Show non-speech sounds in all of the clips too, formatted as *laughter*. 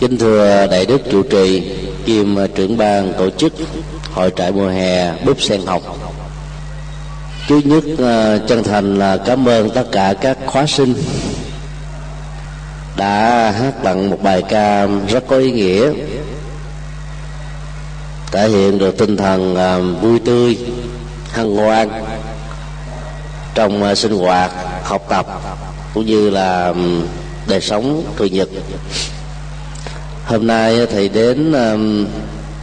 kính thưa đại đức trụ trì, kiêm trưởng ban tổ chức hội trại mùa hè búp sen học thứ nhất ờ, chân thành là cảm ơn tất cả các khóa sinh đã hát tặng một bài ca rất có ý nghĩa, thể hiện được tinh thần ờ, vui tươi, hân hoan trong ờ, sinh hoạt, học tập, cũng như là đời sống thường nhật. Hôm nay thầy đến um,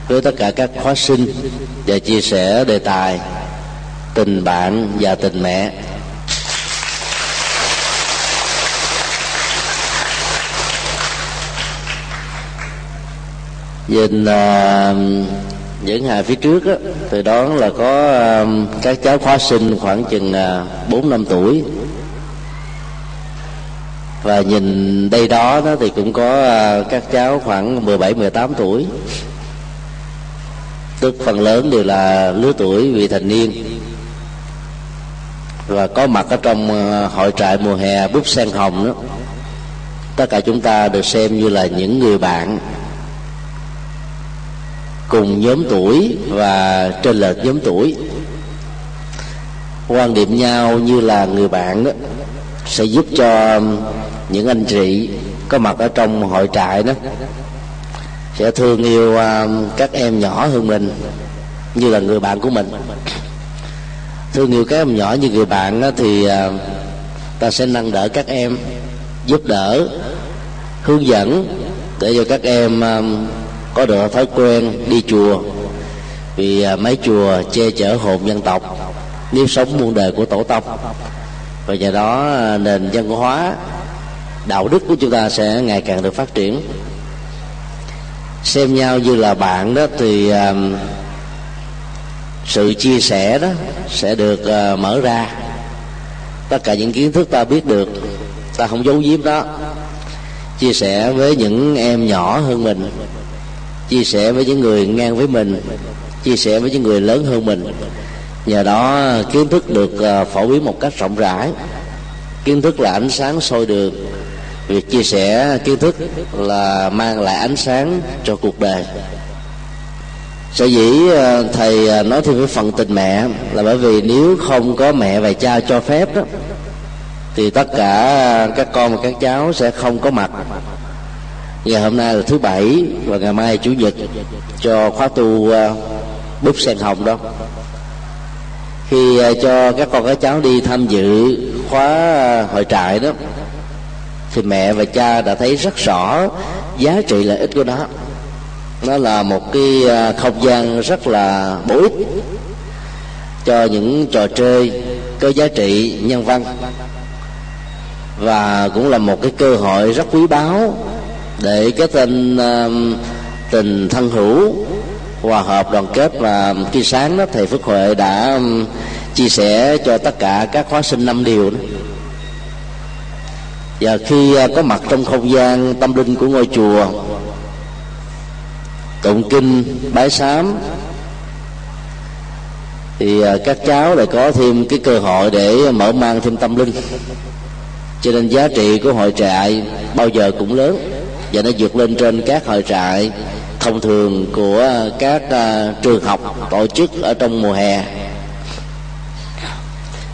với tất cả các khóa sinh và chia sẻ đề tài tình bạn và tình mẹ. Nhìn uh, những hài phía trước á, từ đó là có uh, các cháu khóa sinh khoảng chừng uh, bốn uh, năm tuổi và nhìn đây đó đó thì cũng có à, các cháu khoảng 17 18 tuổi. Tức phần lớn đều là lứa tuổi vị thành niên. Và có mặt ở trong à, hội trại mùa hè búp sen hồng đó. Tất cả chúng ta được xem như là những người bạn cùng nhóm tuổi và trên lệch nhóm tuổi. Quan điểm nhau như là người bạn đó sẽ giúp cho những anh chị có mặt ở trong hội trại đó sẽ thương yêu à, các em nhỏ hơn mình như là người bạn của mình. Thương yêu các em nhỏ như người bạn đó, thì à, ta sẽ nâng đỡ các em giúp đỡ hướng dẫn để cho các em à, có được thói quen đi chùa. Vì mấy chùa che chở hồn dân tộc nếp sống muôn đời của tổ tông và nhờ đó nền văn hóa đạo đức của chúng ta sẽ ngày càng được phát triển. Xem nhau như là bạn đó thì um, sự chia sẻ đó sẽ được uh, mở ra. Tất cả những kiến thức ta biết được ta không giấu giếm đó. Chia sẻ với những em nhỏ hơn mình chia sẻ với những người ngang với mình chia sẻ với những người lớn hơn mình. Nhờ đó kiến thức được uh, phổ biến một cách rộng rãi. Kiến thức là ánh sáng soi đường việc chia sẻ kiến thức là mang lại ánh sáng cho cuộc đời. Sở dĩ ờ, thầy ờ, nói thêm với phần tình mẹ là bởi vì nếu không có mẹ và cha cho phép đó, thì tất cả các con và các cháu sẽ không có mặt. Ngày hôm nay là thứ bảy và ngày mai là chủ nhật cho khóa tu ờ, búp sen hồng đó. Khi cho các con, các cháu đi tham dự khóa hội trại đó thì mẹ và cha đã thấy rất rõ giá trị lợi ích của nó. Nó là một cái à, không gian rất là bổ ích cho những trò chơi có giá trị nhân văn và cũng là một cái cơ hội rất quý báu để cái tên uh, tình thân hữu hòa hợp đoàn kết và khi sáng đó thầy Phước Huệ đã chia sẻ cho tất cả các khóa sinh năm điều đó và khi à, có mặt trong không gian, tâm linh của ngôi chùa, tụng kinh, bái sám, thì à, các cháu lại có thêm cái cơ hội để mở mang thêm tâm linh. Cho nên giá trị của hội trại bao giờ cũng lớn, và nó vượt lên trên các hội trại thông thường của các à, trường học, tổ chức ở trong mùa hè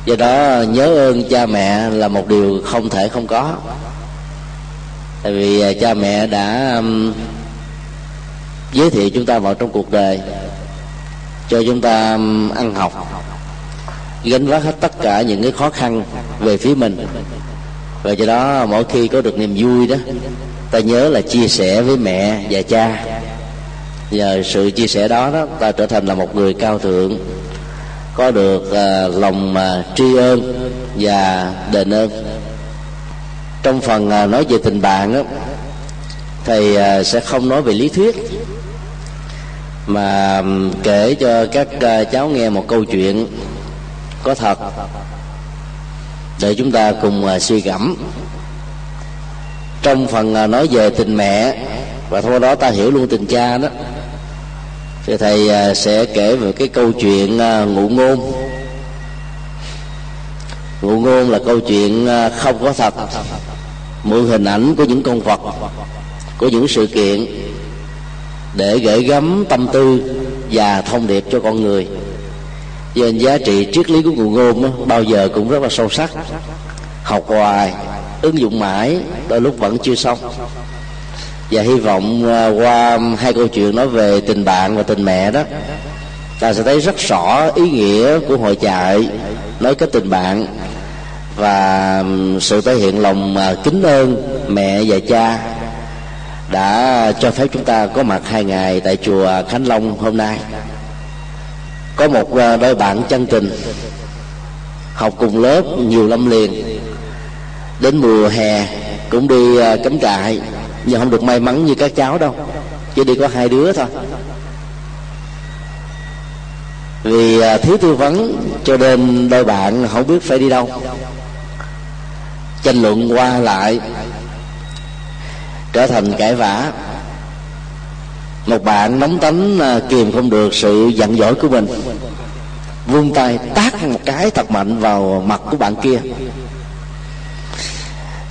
do đó, nhớ ơn cha mẹ là một điều không thể không có. Tại vì à, cha mẹ đã giới thiệu chúng ta vào trong cuộc đời, cho chúng ta ăn học, gánh vác hết tất cả những cái khó khăn về phía mình. Và do đó, mỗi khi có được niềm vui đó, ta nhớ là chia sẻ với mẹ và cha. Nhờ sự chia sẻ đó đó, ta trở thành là một người cao thượng có được uh, lòng uh, tri ơn và đền ơn. Trong phần uh, nói về tình bạn đó, thầy uh, sẽ không nói về lý thuyết mà kể cho các uh, cháu nghe một câu chuyện có thật để chúng ta cùng uh, suy gẫm. Trong phần uh, nói về tình mẹ và thôi đó ta hiểu luôn tình cha đó thì thầy à, sẽ kể về cái câu chuyện à, ngụ ngôn. Ngụ ngôn là câu chuyện à, không có thật. Mượn hình ảnh của những con vật của những sự kiện để gửi gắm tâm tư và thông điệp cho con người. Cho nên giá trị triết lý của ngụ ngôn đó, bao giờ cũng rất là sâu sắc. Học hoài ứng dụng mãi đôi lúc vẫn chưa xong và hy vọng à, qua hai câu chuyện nói về tình bạn và tình mẹ đó, ta sẽ thấy rất rõ ý nghĩa của hội trại nói kết tình bạn và sự thể hiện lòng à, kính ơn mẹ và cha đã cho phép chúng ta có mặt hai ngày tại chùa Khánh Long hôm nay. Có một à, đôi bạn chân tình, học cùng lớp nhiều năm liền. Đến mùa hè cũng đi cắm trại nhưng không được may mắn như các cháu đâu. Chỉ đi có hai đứa thôi. Vì à, thiếu tư vấn cho nên đôi bạn không biết phải đi đâu. Tranh luận qua lại, trở thành cãi vã. Một bạn nóng tánh à, kìm không được sự giận dỗi của mình, vung tay tát một cái thật mạnh vào mặt của bạn kia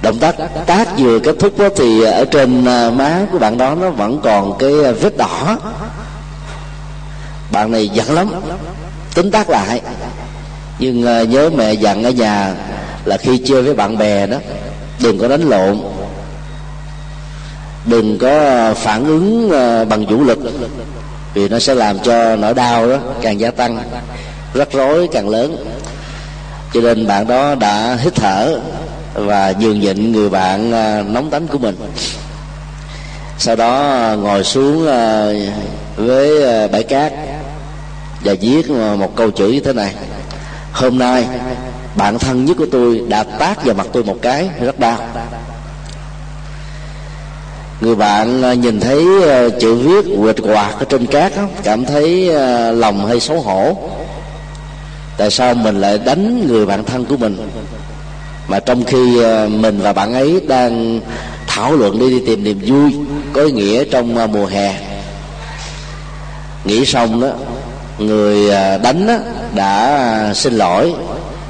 động tác tác vừa kết thúc đó thì ở trên à, má của bạn đó nó vẫn còn cái à, vết đỏ. Bạn này giận lắm, tính tác lại. Nhưng à, nhớ mẹ dặn ở nhà là khi chơi với bạn bè đó, đừng có đánh lộn. Đừng có phản ứng bằng vũ lực, vì nó sẽ làm cho nỗi đau đó càng gia tăng, rắc rối càng lớn. Cho nên bạn đó đã hít thở và nhường nhịn người bạn à, nóng tánh của mình. Sau đó à, ngồi xuống à, với bãi cát và viết một câu chữ như thế này. Hôm nay, bạn thân nhất của tôi đã tát vào mặt tôi một cái, rất đau. Người bạn nhìn thấy chữ viết quệt quạt ở trên cát cảm thấy lòng hơi xấu hổ. Tại sao mình lại đánh người bạn thân của mình? Mà trong khi ờ, mình và bạn ấy đang thảo luận đi đi tìm niềm vui, có ý nghĩa trong ờ, mùa hè. Nghĩ xong đó, người ờ, đánh đánh đã xin lỗi.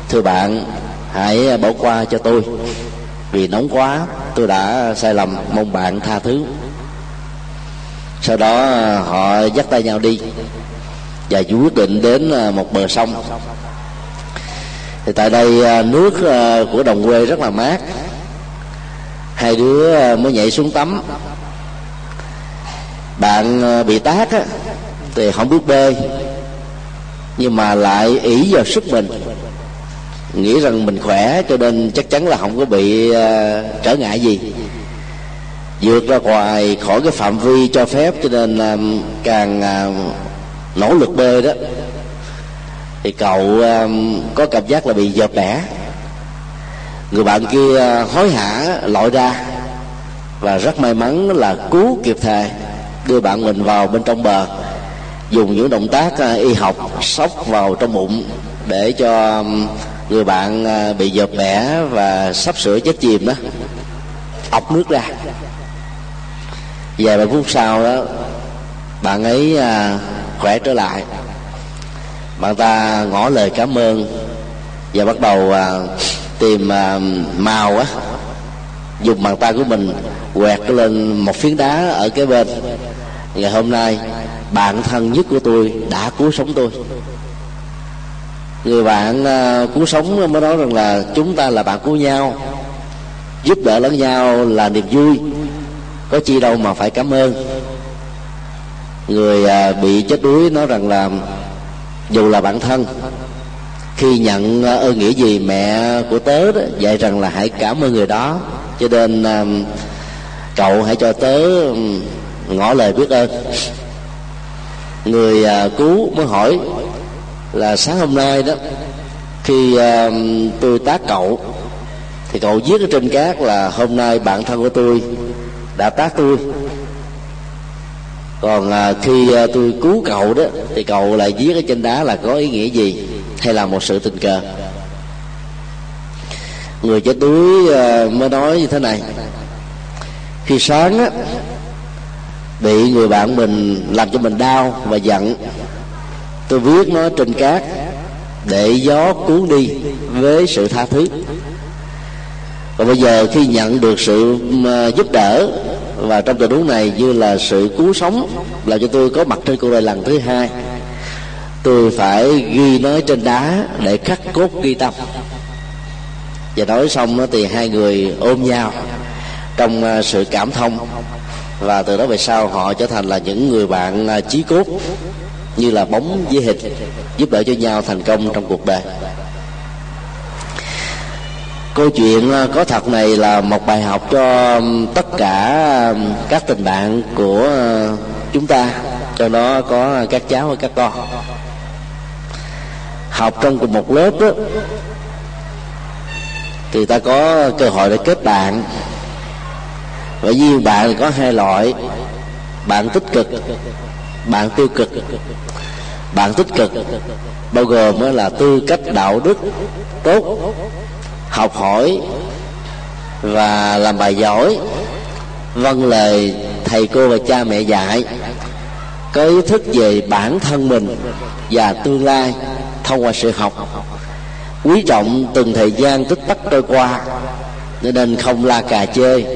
Thưa bạn, hãy bỏ qua cho tôi. Vì nóng quá, tôi đã sai lầm, mong bạn tha thứ. Sau đó họ dắt tay nhau đi và quyết định đến một bờ sông thì tại đây à, nước à, của đồng quê rất là mát. Hai đứa à, mới nhảy xuống tắm. Bạn bị tát á, thì không biết bơi nhưng mà lại ỷ vào sức mình. Nghĩ rằng mình khỏe cho nên chắc chắn là không có bị uh, trở ngại gì. Vượt ra ngoài khỏi cái phạm vi cho phép cho nên uh, càng uh, nỗ lực bơi đó thì cậu um, có cảm giác là bị dợp bẻ. Người bạn kia uh, hối hả lội ra và rất may mắn là cứu kịp thời đưa bạn mình vào bên trong bờ, dùng những động tác uh, y học sốc vào trong bụng để cho um, người bạn uh, bị dợp bẻ và sắp sửa chết chìm đó. Ọc nước ra. Vài ba phút sau đó, bạn ấy khỏe trở lại bạn ta ngỏ lời cảm ơn và bắt đầu à, tìm à, màu á dùng bàn tay của mình quẹt lên một phiến đá ở cái bên. Ngày hôm nay bạn thân nhất của tôi đã cứu sống tôi. Người bạn à, cứu sống mới nói rằng là chúng ta là bạn của nhau giúp đỡ lẫn nhau là niềm vui có chi đâu mà phải cảm ơn. Người à, bị chết đuối nói rằng là dù là bạn thân khi nhận ờ, ơn nghĩa gì mẹ của tớ đó, dạy rằng là hãy cảm ơn người đó. Cho nên ờ, cậu hãy cho tớ ngỏ lời biết ơn. Người ờ, cứu mới hỏi là sáng hôm nay đó khi tôi tá cậu thì cậu viết ở trên cát là hôm nay bạn thân của tôi đã tác tôi còn à, khi à, tôi cứu cậu đó thì cậu lại viết ở trên đá là có ý nghĩa gì hay là một sự tình cờ? Người chết đuối à, mới nói như thế này. Khi sáng á bị người bạn mình làm cho mình đau và giận tôi viết nó trên cát để gió cuốn đi với sự tha thứ. Còn bây giờ khi nhận được sự à, giúp đỡ và trong tình huống này như là sự cứu sống là cho tôi có mặt trên cuộc đời lần thứ hai. Tôi phải ghi nó trên đá để khắc cốt ghi tâm. Và nói xong thì hai người ôm nhau trong à, sự cảm thông. Và từ đó về sau họ trở thành là những người bạn à, chí cốt như là bóng với hình, giúp đỡ cho nhau thành công trong cuộc đời câu chuyện à, có thật này là một bài học cho tất cả các tình bạn của à, chúng ta. Cho nó có các cháu và các con. Học trong cùng một lớp đó thì ta có cơ hội để kết bạn. Và vì bạn thì có hai loại, bạn tích cực, bạn tiêu cực. Bạn tích cực bao gồm mới là tư cách đạo đức tốt học hỏi và làm bài giỏi. Vâng lời thầy cô và cha mẹ dạy, có ý thức về bản thân mình và tương lai thông qua sự học. Quý trọng từng thời gian tích tắc trôi qua, nên không la cà chơi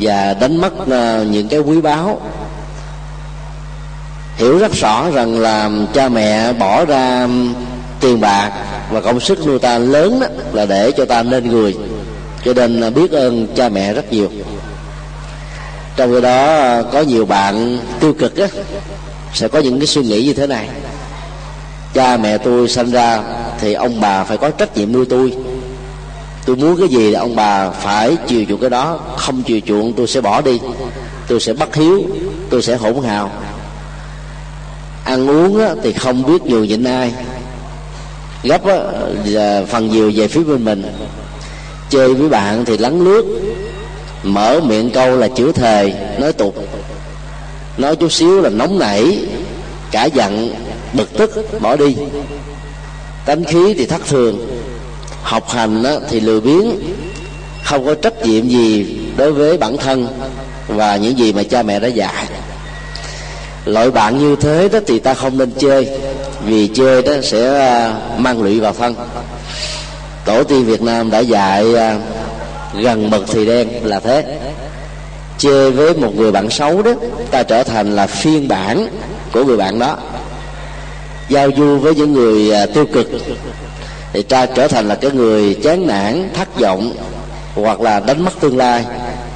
và đánh mất ờ, những cái quý báu. Hiểu rất rõ rằng là cha mẹ bỏ ra tiền bạc và công sức nuôi ta lớn đó là để cho ta nên người. Cho nên à, biết ơn cha mẹ rất nhiều. Trong khi đó à, có nhiều bạn tiêu cực á, sẽ có những cái suy nghĩ như thế này. Cha mẹ tôi sanh ra thì ông bà phải có trách nhiệm nuôi tôi. Tôi muốn cái gì thì ông bà phải chiều chuộng cái đó, không chiều chuộng tôi sẽ bỏ đi. Tôi sẽ bắt hiếu, tôi sẽ hỗn hào. Ăn uống thì không biết nhường nhịn ai gấp á, phần nhiều về phía bên mình. Chơi với bạn thì lắng lướt mở miệng câu là chữ thề nói tục. Nói chút xíu là nóng nảy cả giận bực tức bỏ đi. Tánh khí thì thất thường học hành á, thì lười biếng không có trách nhiệm gì đối với bản thân và những gì mà cha mẹ đã dạy loại bạn như thế đó thì ta không nên chơi, vì chơi đó sẽ à, mang lụy vào thân tổ tiên việt nam đã dạy à, gần mực thì đen là thế. Chơi với một người bạn xấu đó, ta trở thành là phiên bản của người bạn đó. Giao du với những người à, tiêu cực thì ta trở thành là cái người chán nản, thất vọng hoặc là đánh mất tương lai,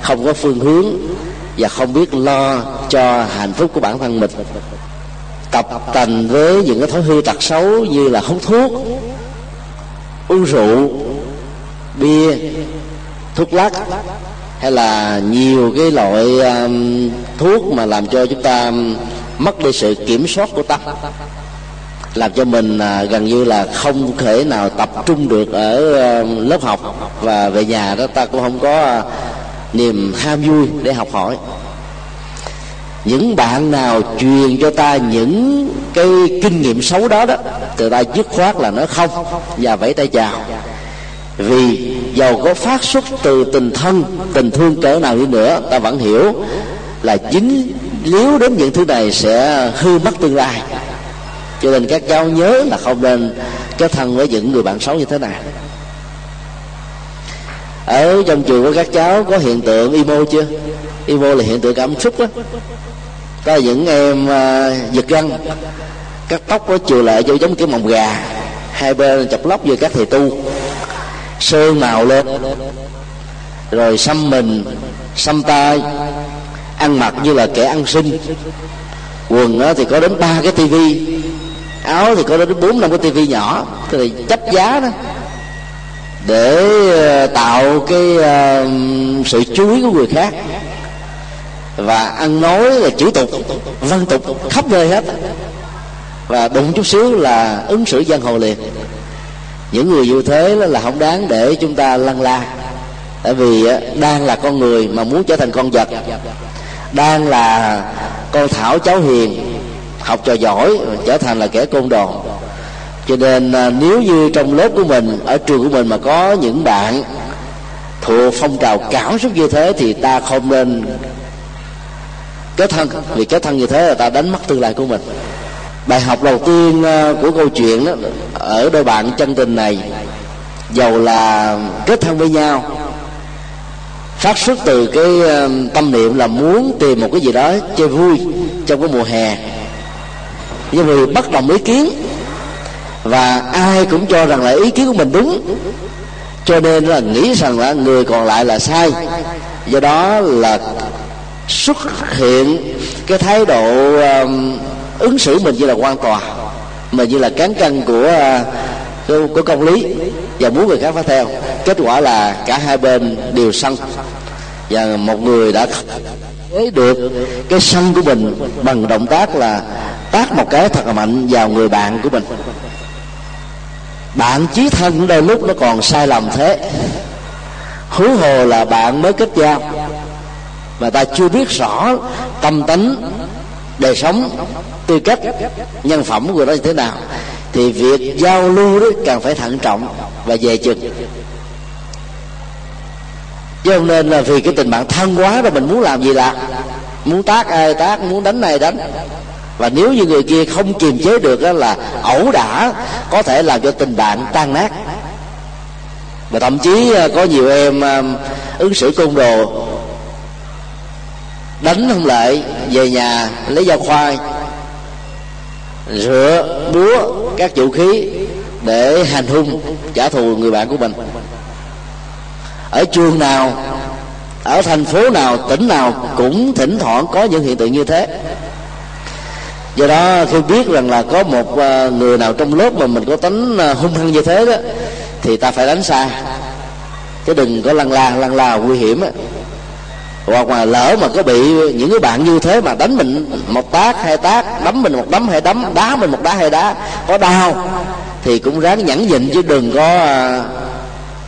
không có phương hướng và không biết lo cho hạnh phúc của bản thân mình. Tập tành với những cái thói hư tật xấu như là hút thuốc uống rượu bia thuốc lắc hay là nhiều cái loại um, thuốc mà làm cho chúng ta mất đi sự kiểm soát của tâm làm cho mình à, gần như là không thể nào tập trung được ở à, lớp học và về nhà đó. Ta cũng không có à, niềm ham vui để học hỏi. Những bạn nào truyền cho ta những cái kinh nghiệm xấu đó đó từ ta dứt khoát là nó không, và vẫy tay chào. Vì giàu có phát xuất từ tình thân, tình thương cỡ nào đi nữa, ta vẫn hiểu là chính nếu đến những thứ này sẽ hư mất tương lai. Cho nên các cháu nhớ là không nên kết thân với những người bạn xấu như thế này ở trong trường của các cháu có hiện tượng emo chưa? Emo là hiện tượng cảm xúc đó. có những em uh, giật gân cắt tóc có chừa lại cho giống cái mồng gà. Hai bên chọc lóc như các thầy tu. Sơn màu lên. Rồi xăm mình xăm tay ăn mặc như là kẻ ăn xin. Quần thì có đến ba cái tivi áo thì có đến bốn năm cái tivi nhỏ. Thì chấp giá đó để ờ, tạo cái uh, sự chú ý của người khác. Và ăn nói là chữ tục văn tục khắp nơi hết. Và đụng chút xíu là ứng xử giang hồ liền. Những người như thế là không đáng để chúng ta lăn la. Tại vì ờ, đang là con người mà muốn trở thành con vật. Đang là con thảo cháu hiền học trò giỏi trở thành là kẻ côn đồ cho nên à, nếu như trong lớp của mình, ở trường của mình mà có những bạn thuộc phong trào cảm xúc như thế thì ta không nên kết thân. Vì kết thân như thế là ta đánh mất tương lai của mình. Bài học đầu tiên à, của câu chuyện đó, ở đôi bạn chân tình này dầu là kết thân với nhau. Phát xuất từ cái à, tâm niệm là muốn tìm một cái gì đó chơi vui trong cái mùa hè. Nhưng vì bất đồng ý kiến và ai cũng cho rằng là ý kiến của mình đúng. Cho nên là nghĩ rằng là người còn lại là sai. Do đó là xuất hiện cái thái độ um, ứng xử mình như là quan tòa mà như là cán cân của uh, của công lý và muốn người khác phải theo. Kết quả là cả hai bên đều sân. Và một người đã chế được cái sân của mình bằng động tác là tác một cái thật là mạnh vào người bạn của mình bạn chí thân đôi lúc nó còn sai lầm thế. Hú hồ là bạn mới kết giao mà ta chưa biết rõ tâm tính, đời sống tư cách nhân phẩm của nó như thế nào. Thì việc giao lưu đó càng phải thận trọng và dè chừng. Chứ không nên là vì cái tình bạn thân quá rồi mình muốn làm gì là muốn tác ai tác muốn đánh này đánh và nếu như người kia không kiềm chế được đó là ẩu đả, có thể làm cho tình bạn tan nát. Và thậm chí à, có nhiều em à, ứng xử côn đồ, đánh không lại, về nhà lấy dao khoai, rửa búa các vũ khí để hành hung, trả thù người bạn của mình. Ở trường nào, ở thành phố nào, tỉnh nào cũng thỉnh thoảng có những hiện tượng như thế do đó khi biết rằng là có một ờ, người nào trong lớp mà mình có tính ờ, hung hăng như thế đó, thì ta phải đánh xa. Chứ đừng có lăn la lăn la nguy hiểm á. Hoặc mà lỡ mà có bị những cái bạn như thế mà đánh mình một tác, hai tác, đấm mình một đấm, hai đấm, đá mình một đá, hai đá, có đau, thì cũng ráng nhẫn nhịn chứ đừng có ờ,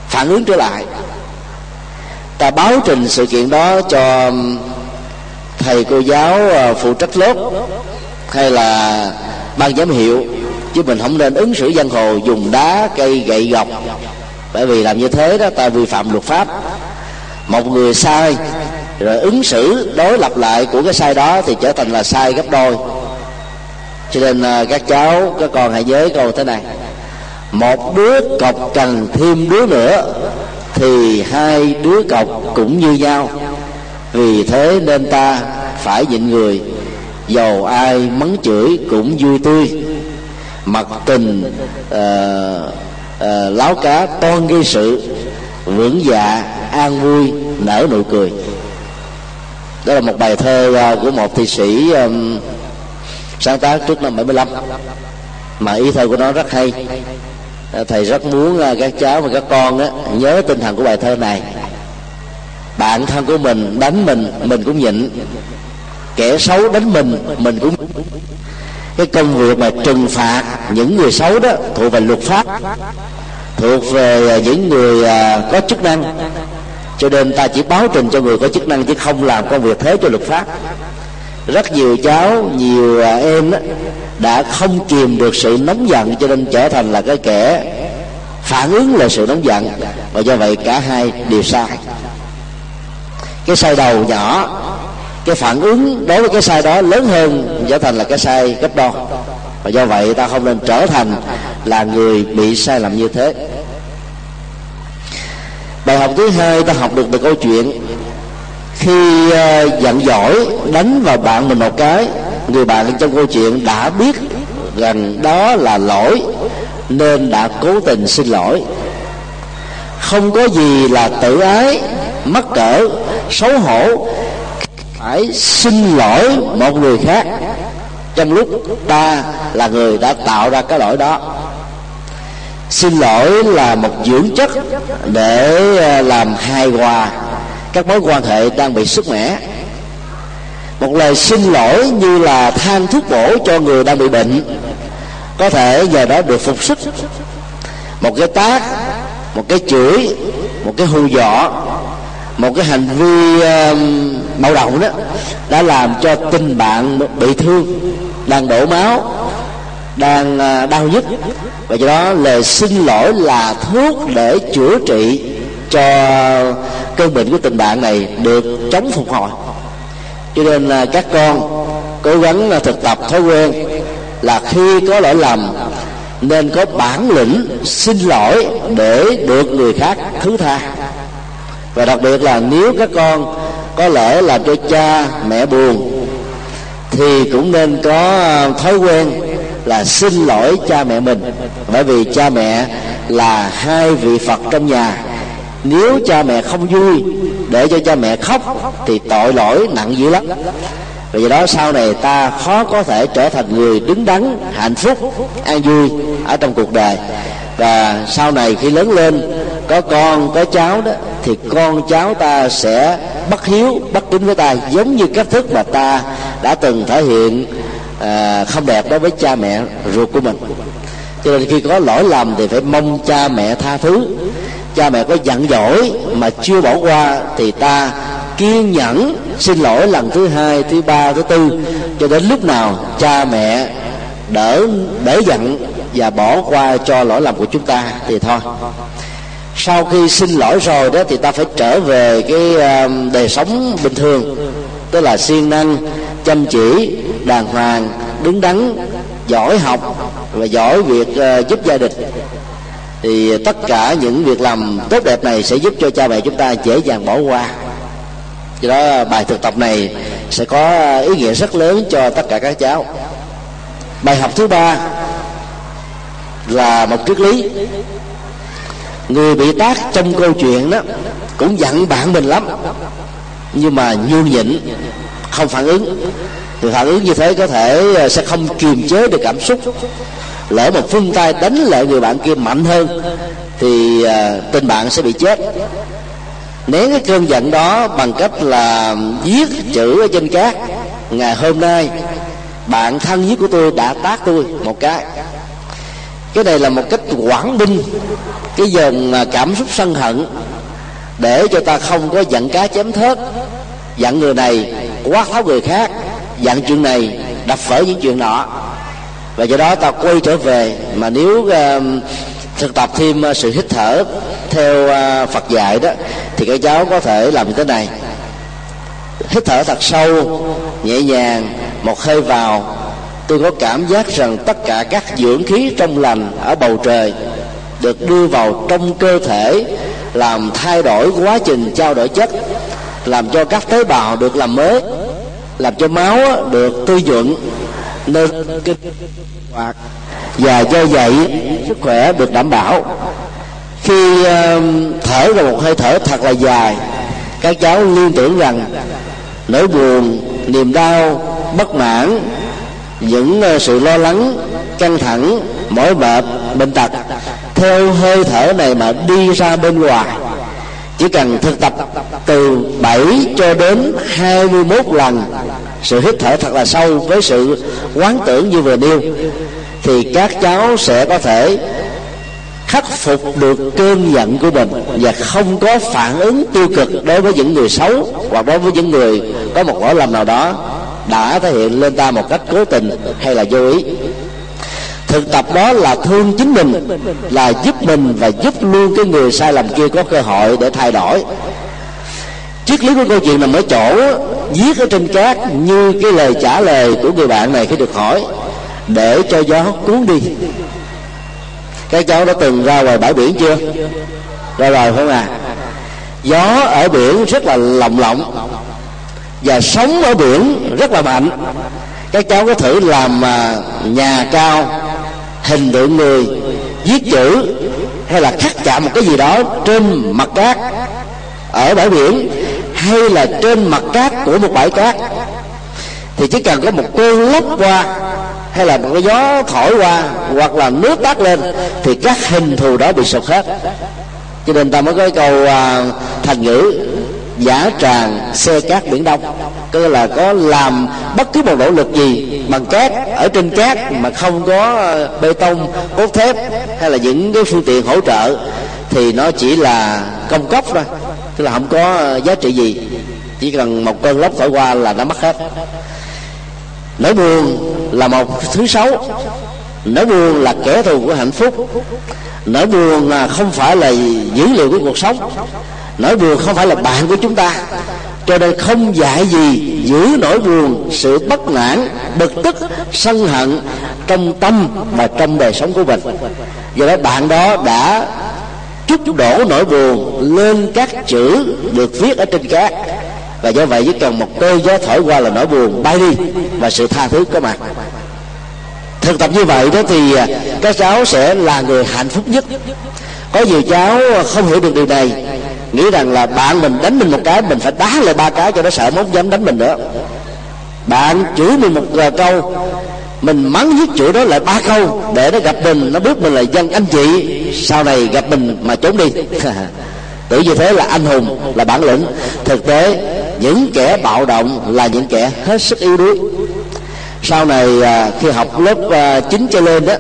phản ứng trở lại. Ta báo trình sự kiện đó cho thầy cô giáo phụ trách lớp hay là ban giám hiệu, chứ mình không nên ứng xử giang hồ dùng đá, cây, gậy, gọc. Bởi vì làm như thế đó, ta vi phạm luật pháp. Một người sai, rồi ứng xử, đối lập lại của cái sai đó thì trở thành là sai gấp đôi. Cho nên à, các cháu, các con hãy nhớ câu thế này. Một đứa cọc cần thêm đứa nữa, thì hai đứa cọc cũng như nhau. Vì thế nên ta phải nhịn người dầu ai mắng chửi cũng vui tươi. Mặt tình uh, uh, láo cá toan gây sự vững dạ an vui nở nụ cười. Đó là một bài thơ uh, của một thi sĩ um, sáng tác trước năm 75 mà ý thơ của nó rất hay. Thầy rất muốn các cháu và các con á, nhớ tinh thần của bài thơ này. Bạn thân của mình đánh mình mình cũng nhịn kẻ xấu đánh mình mình cũng cái công việc mà trừng phạt những người xấu đó thuộc về luật pháp thuộc về à, những người à, có chức năng. Cho nên ta chỉ báo trình cho người có chức năng chứ không làm công việc thế cho luật pháp. Rất nhiều cháu nhiều à, em đó, đã không kìm được sự nóng giận cho nên trở thành là cái kẻ phản ứng lại sự nóng giận. Và do vậy cả hai đều sai. Cái sai đầu nhỏ cái phản ứng đối với cái sai đó lớn hơn trở thành là cái sai gấp đôi và do vậy ta không nên trở thành là người bị sai lầm như thế. Bài học thứ hai ta học được từ câu chuyện khi ờ, giận dỗi, đánh vào bạn mình một cái, người bạn trong câu chuyện đã biết rằng đó là lỗi nên đã cố tình xin lỗi. Không có gì là tự ái, mắc cỡ, xấu hổ phải xin lỗi một người khác. Trong lúc ta là người đã tạo ra cái lỗi đó, xin lỗi là một dưỡng chất để ờ, làm hài hòa các mối quan hệ đang bị sức mẻ. Một lời xin lỗi như là than thuốc bổ cho người đang bị bệnh, có thể giờ đó được phục sức. Một cái tác, một cái chửi, một cái hù dọ một cái hành vi um, uh, bạo động đó đã làm cho tình bạn bị thương đang đổ máu đang uh, đau nhức. Và do đó lời xin lỗi là thuốc để chữa trị cho cơn bệnh của tình bạn này được chống phục hồi. Cho nên là các con cố gắng thực tập thói quen là khi có lỗi lầm nên có bản lĩnh xin lỗi để được người khác thứ tha và đặc biệt là nếu các con có lẽ làm cho cha mẹ buồn, thì cũng nên có ờ, thói quen là xin lỗi cha mẹ mình. Bởi vì cha mẹ là hai vị phật trong nhà. Nếu cha mẹ không vui, để cho cha mẹ khóc, thì tội lỗi nặng dữ lắm. Vì đó sau này ta khó có thể trở thành người đứng đắn, hạnh phúc, an vui ở trong cuộc đời. Và sau này khi lớn lên, có con, có cháu đó thì con cháu ta sẽ bất hiếu bất kính với ta giống như cách thức mà ta đã từng thể hiện à, không đẹp đối với cha mẹ ruột của mình. Cho nên khi có lỗi lầm thì phải mong cha mẹ tha thứ. Cha mẹ có giận dỗi mà chưa bỏ qua thì ta kiên nhẫn xin lỗi lần thứ hai thứ ba thứ tư. Cho đến lúc nào cha mẹ đỡ đỡ giận và bỏ qua cho lỗi lầm của chúng ta thì thôi sau khi xin lỗi rồi đó thì ta phải trở về cái ờ, đời sống bình thường. Tức là siêng năng, chăm chỉ, đàng hoàng, đứng đắn, giỏi học và giỏi việc ờ, giúp gia đình. Thì tất cả những việc làm tốt đẹp này sẽ giúp cho cha mẹ chúng ta dễ dàng bỏ qua. Do đó, bài thực tập này sẽ có ý nghĩa rất lớn cho tất cả các cháu. Bài học thứ ba là một triết lý người bị tác trong câu chuyện đó cũng giận bạn mình lắm. Nhưng mà nhu nhịn, không phản ứng. Thì phản ứng như thế có thể ờ, sẽ không kiềm chế được cảm xúc. Lỡ một phương tay đánh lại người bạn kia mạnh hơn, thì ờ, tình bạn sẽ bị chết. Nén cái cơn giận đó bằng cách là viết chữ ở trên cát. Ngày hôm nay, bạn thân nhất của tôi đã tác tôi một cái. Cái này là một cách quảng binh cái dòng à, cảm xúc sân hận để cho ta không có giận cá chém thớt. Giận người này quát tháo người khác giận chuyện này đập vỡ những chuyện nọ. Và do đó ta quay trở về mà nếu uh, thực tập thêm à, sự hít thở theo uh, Phật dạy đó thì các cháu có thể làm như thế này. Hít thở thật sâu nhẹ nhàng một hơi vào. Tôi có cảm giác rằng tất cả các dưỡng khí trong lành ở bầu trời được đưa vào trong cơ thể làm thay đổi quá trình trao đổi chất, làm cho các tế bào được làm mới, làm cho máu được tươi nhuận nên kinh hoạt và do vậy sức khỏe được đảm bảo. Khi thở ra một hơi thở thật là dài, các cháu liên tưởng rằng nỗi buồn, niềm đau, bất mãn, những ờ, sự lo lắng, căng thẳng, mỏi mệt, bệnh tật theo hơi thở này mà đi ra bên ngoài. Chỉ cần thực tập từ 7 cho đến 21 lần, sự hít thở thật là sâu với sự quán tưởng như vừa nêu, thì các cháu sẽ có thể khắc phục được cơn giận của mình và không có phản ứng tiêu cực đối với những người xấu hoặc đối với những người có một lỗi lầm nào đó đã thể hiện lên ta một cách cố tình hay là vô ý thực tập đó là thương chính mình, là giúp mình và giúp luôn cái người sai lầm kia có cơ hội để thay đổi. Triết lý của câu chuyện nằm ở chỗ viết ở trên cát như cái lời trả lời của người bạn này khi được hỏi, để cho gió cuốn đi. Các cháu đã từng ra ngoài bãi biển chưa? Ra rồi không à gió ở biển rất là lồng lộng và sóng ở biển rất là mạnh. Các cháu có thử làm à, nhà cao hình tượng người viết chữ hay là khắc chạm một cái gì đó trên mặt cát ở bãi biển hay là trên mặt cát của một bãi cát thì chỉ cần có một cơn lốc qua hay là một cái gió thổi qua hoặc là nước tắt lên thì các hình thù đó bị sụp hết. Cho nên ta mới có cái câu à, thành ngữ giả tràng xe cát biển đông. Tức là có làm bất cứ một nỗ lực gì bằng cát, ở trên cát mà không có ờ, bê tông, cốt thép hay là những cái phương tiện hỗ trợ thì nó chỉ là công cốc thôi. Tức là không có ờ, giá trị gì. Chỉ cần một cơn lốc thổi qua là nó mất hết. Nỗi buồn là một thứ xấu. Nỗi buồn là kẻ thù của hạnh phúc. Nỗi buồn là không phải là dữ liệu của cuộc sống nỗi buồn không phải là bạn của chúng ta. Cho nên không dạy gì giữ nỗi buồn, sự bất mãn, bực tức, sân hận trong tâm và trong đời sống của mình. Do đó bạn đó đã chút đổ nỗi buồn lên các chữ được viết ở trên cát. Và do vậy chỉ cần một cơn gió thổi qua là nỗi buồn bay đi và sự tha thứ có mặt. Thực tập như vậy đó thì à, các cháu sẽ là người hạnh phúc nhất. Có nhiều cháu không hiểu được điều này nghĩ rằng là bạn mình đánh mình một cái mình phải đá lại ba cái cho nó sợ mốt dám đánh mình nữa. Bạn chửi mình một câu mình mắng giết chửi đó lại ba câu để nó gặp mình nó biết mình là dân anh chị. Sau này gặp mình mà trốn đi. *laughs* Tự như thế là anh hùng là bản lĩnh. Thực tế những kẻ bạo động là những kẻ hết sức yếu đuối. Sau này à, khi học lớp à, chín trở lên đó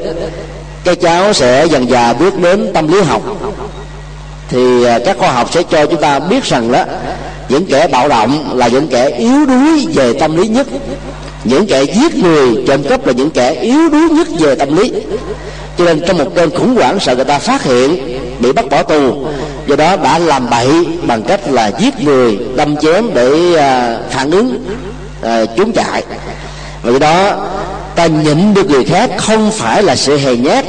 các cháu sẽ dần dà biết đến tâm lý học thì à, các khoa học sẽ cho chúng ta biết rằng đó, những kẻ bạo động là những kẻ yếu đuối về tâm lý nhất. Những kẻ giết người trộm cắp là những kẻ yếu đuối nhất về tâm lý. Cho nên trong một cơn khủng hoảng sợ người ta phát hiện, bị bắt bỏ tù, do đó đã làm bậy bằng cách là giết người, đâm chém để à, phản ứng à, trốn chạy. Vì đó, ta nhịn được người khác không phải là sự hèn nhát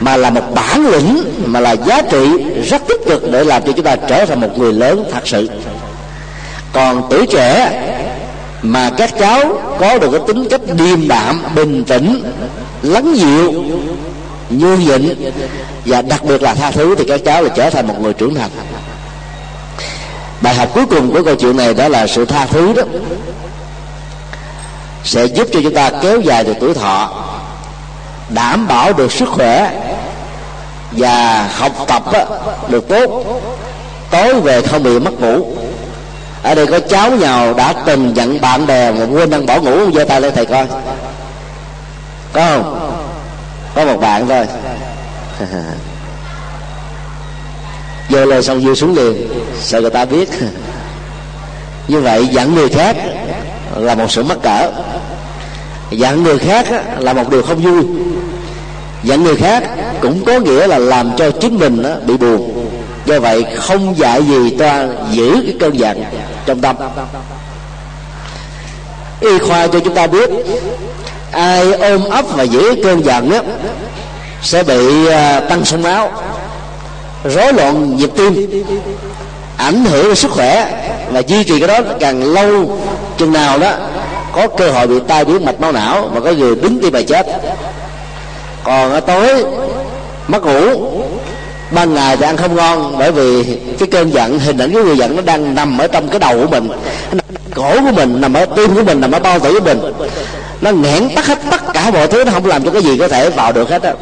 mà là một bản lĩnh mà là giá trị rất tích cực để làm cho chúng ta trở thành một người lớn thật sự. Còn tuổi trẻ mà các cháu có được cái tính cách điềm đạm, bình tĩnh, lắng dịu, nhu nhịn và đặc biệt là tha thứ thì các cháu là trở thành một người trưởng thành. Bài học cuối cùng của câu chuyện này đó là sự tha thứ đó sẽ giúp cho chúng ta kéo dài được tuổi thọ đảm bảo được sức khỏe và học tập được tốt. Tối về không bị mất ngủ. Ở đây có cháu nào đã từng giận bạn bè mà quên đang bỏ ngủ giơ tay lên thầy coi. Có không? Có một bạn thôi. *laughs* Giơ lên xong vô xuống liền. Sợ người ta biết. *laughs* Như vậy giận người khác là một sự mắc cỡ. Giận người khác là một điều không vui giận người khác cũng có nghĩa là làm cho chính mình đó bị buồn. Do vậy không dạy gì ta giữ cái cơn giận trong tâm. Y khoa cho chúng ta biết, ai ôm ấp và giữ cơn giận á, sẽ bị à, tăng sông máu, rối loạn nhịp tim, ảnh hưởng đến sức khỏe và duy trì cái đó càng lâu, chừng nào đó có cơ hội bị tai biến mạch máu não và có người đứng tim bài chết còn ở tối mất ngủ ban ngày thì ăn không ngon bởi vì cái cơn giận hình ảnh của người giận nó đang nằm ở trong cái đầu của mình. Cổ của mình nằm ở tim của mình nằm ở bao tử của mình. Nó nghẽn tắt hết tất cả mọi thứ nó không làm cho cái gì có thể vào được hết á.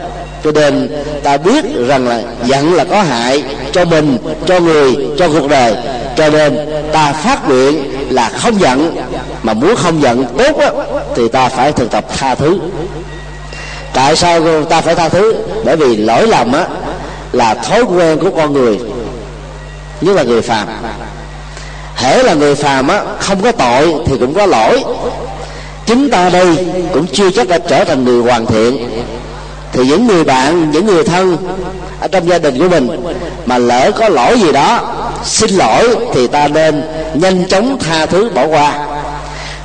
Cho nên ta biết rằng là giận là có hại cho mình cho người cho cuộc đời. Cho nên ta phát nguyện là không giận mà muốn không giận tốt á, thì ta phải thực tập tha thứ tại sao ta phải tha thứ? Bởi vì lỗi lầm á, là thói quen của con người, nhất là người phàm. Hễ là người phàm á, không có tội thì cũng có lỗi. Chúng ta đây cũng chưa chắc đã trở thành người hoàn thiện. Thì những người bạn, những người thân ở trong gia đình của mình mà lỡ có lỗi gì đó, xin lỗi thì ta nên nhanh chóng tha thứ bỏ qua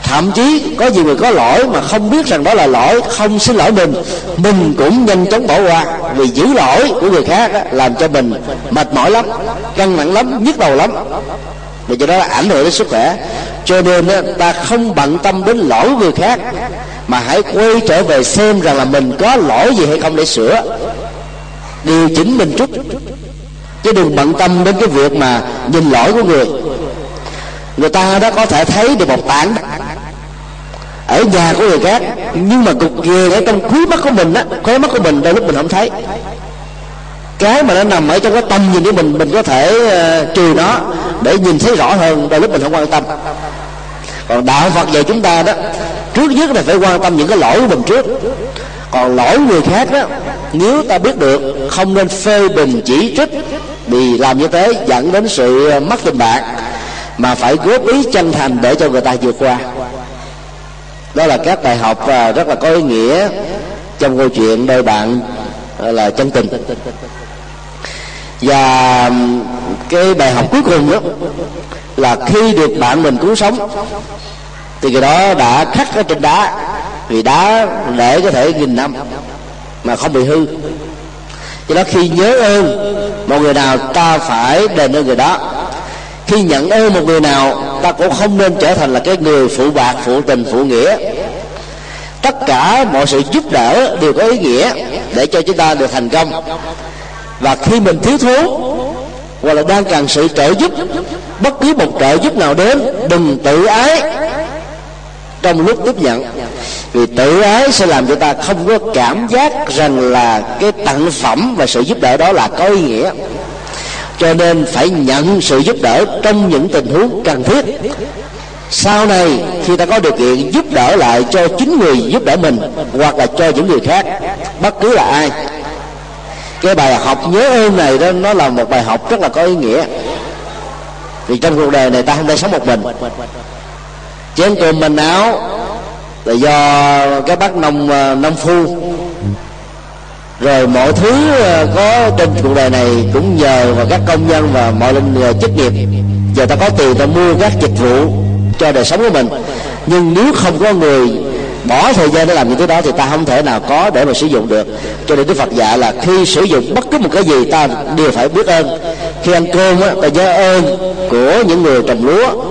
thậm chí có nhiều người có lỗi mà không biết rằng đó là lỗi, không xin lỗi mình mình cũng nhanh chóng bỏ qua. Vì giữ lỗi của người khác làm cho mình mệt mỏi lắm, căng nặng lắm, nhức đầu lắm. Vì cho đó là ảnh hưởng đến sức khỏe. Cho nên ta không bận tâm đến lỗi của người khác, mà hãy quay trở về xem rằng là mình có lỗi gì hay không để sửa. Điều chỉnh mình chút. Chứ đừng bận tâm đến cái việc mà nhìn lỗi của người. Người ta đó có thể thấy được một tảng ở nhà của người khác. Nhưng mà cục ghê ở trong khóe mắt của mình á khóe mắt của mình đôi lúc mình không thấy. Cái mà nó nằm ở trong cái tâm nhìn của mình mình có thể uh, trừ nó để nhìn thấy rõ hơn đôi lúc mình không quan tâm. Còn đạo phật về chúng ta đó trước nhất là phải quan tâm những cái lỗi của mình trước. Còn lỗi người khác đó nếu ta biết được không nên phê bình chỉ trích vì làm như thế dẫn đến sự ờ, mất tình bạn mà phải góp ý chân thành để cho người ta vượt qua đó là các bài học và rất là có ý nghĩa trong câu chuyện đôi bạn à, là chân tình. Và cái bài học cuối cùng đó là khi được bạn mình cứu sống, thì cái đó đã khắc ở trên đá, vì đá để có thể nghìn năm mà không bị hư. Do đó khi nhớ ơn, một người nào ta phải đền ơn người đó khi nhận ơn một người nào, ta cũng không nên trở thành là cái người phụ bạc, phụ tình, phụ nghĩa. Tất cả mọi sự giúp đỡ đều có ý nghĩa để cho chúng ta được thành công. Và khi mình thiếu thốn, hoặc là đang cần sự trợ giúp, bất cứ một trợ giúp nào đến, đừng tự ái trong lúc tiếp nhận. Vì tự ái sẽ làm cho ta không có cảm giác rằng là cái tặng phẩm và sự giúp đỡ đó là có ý nghĩa cho nên phải nhận sự giúp đỡ trong những tình huống cần thiết. Sau này, khi ta có điều kiện giúp đỡ lại cho chính người giúp đỡ mình, hoặc là cho những người khác, bất cứ là ai. Cái bài học nhớ ơn này đó, nó là một bài học rất là có ý nghĩa. Vì trong cuộc đời này ta không thể sống một mình. Chén cơm mình áo là do cái bác nông ờ, nông phu rồi mọi thứ ờ, có trên cuộc đời này cũng nhờ vào các công nhân và mọi linh ờ, chức nghiệp. Giờ ta có tiền ta mua các dịch vụ cho đời sống của mình. Nhưng nếu không có người bỏ thời gian để làm những thứ đó thì ta không thể nào có để mà sử dụng được. Cho nên đức phật dạy là khi sử dụng bất cứ một cái gì ta đều phải biết ơn. Khi ăn cơm á, ta nhớ ơn của những người trồng lúa.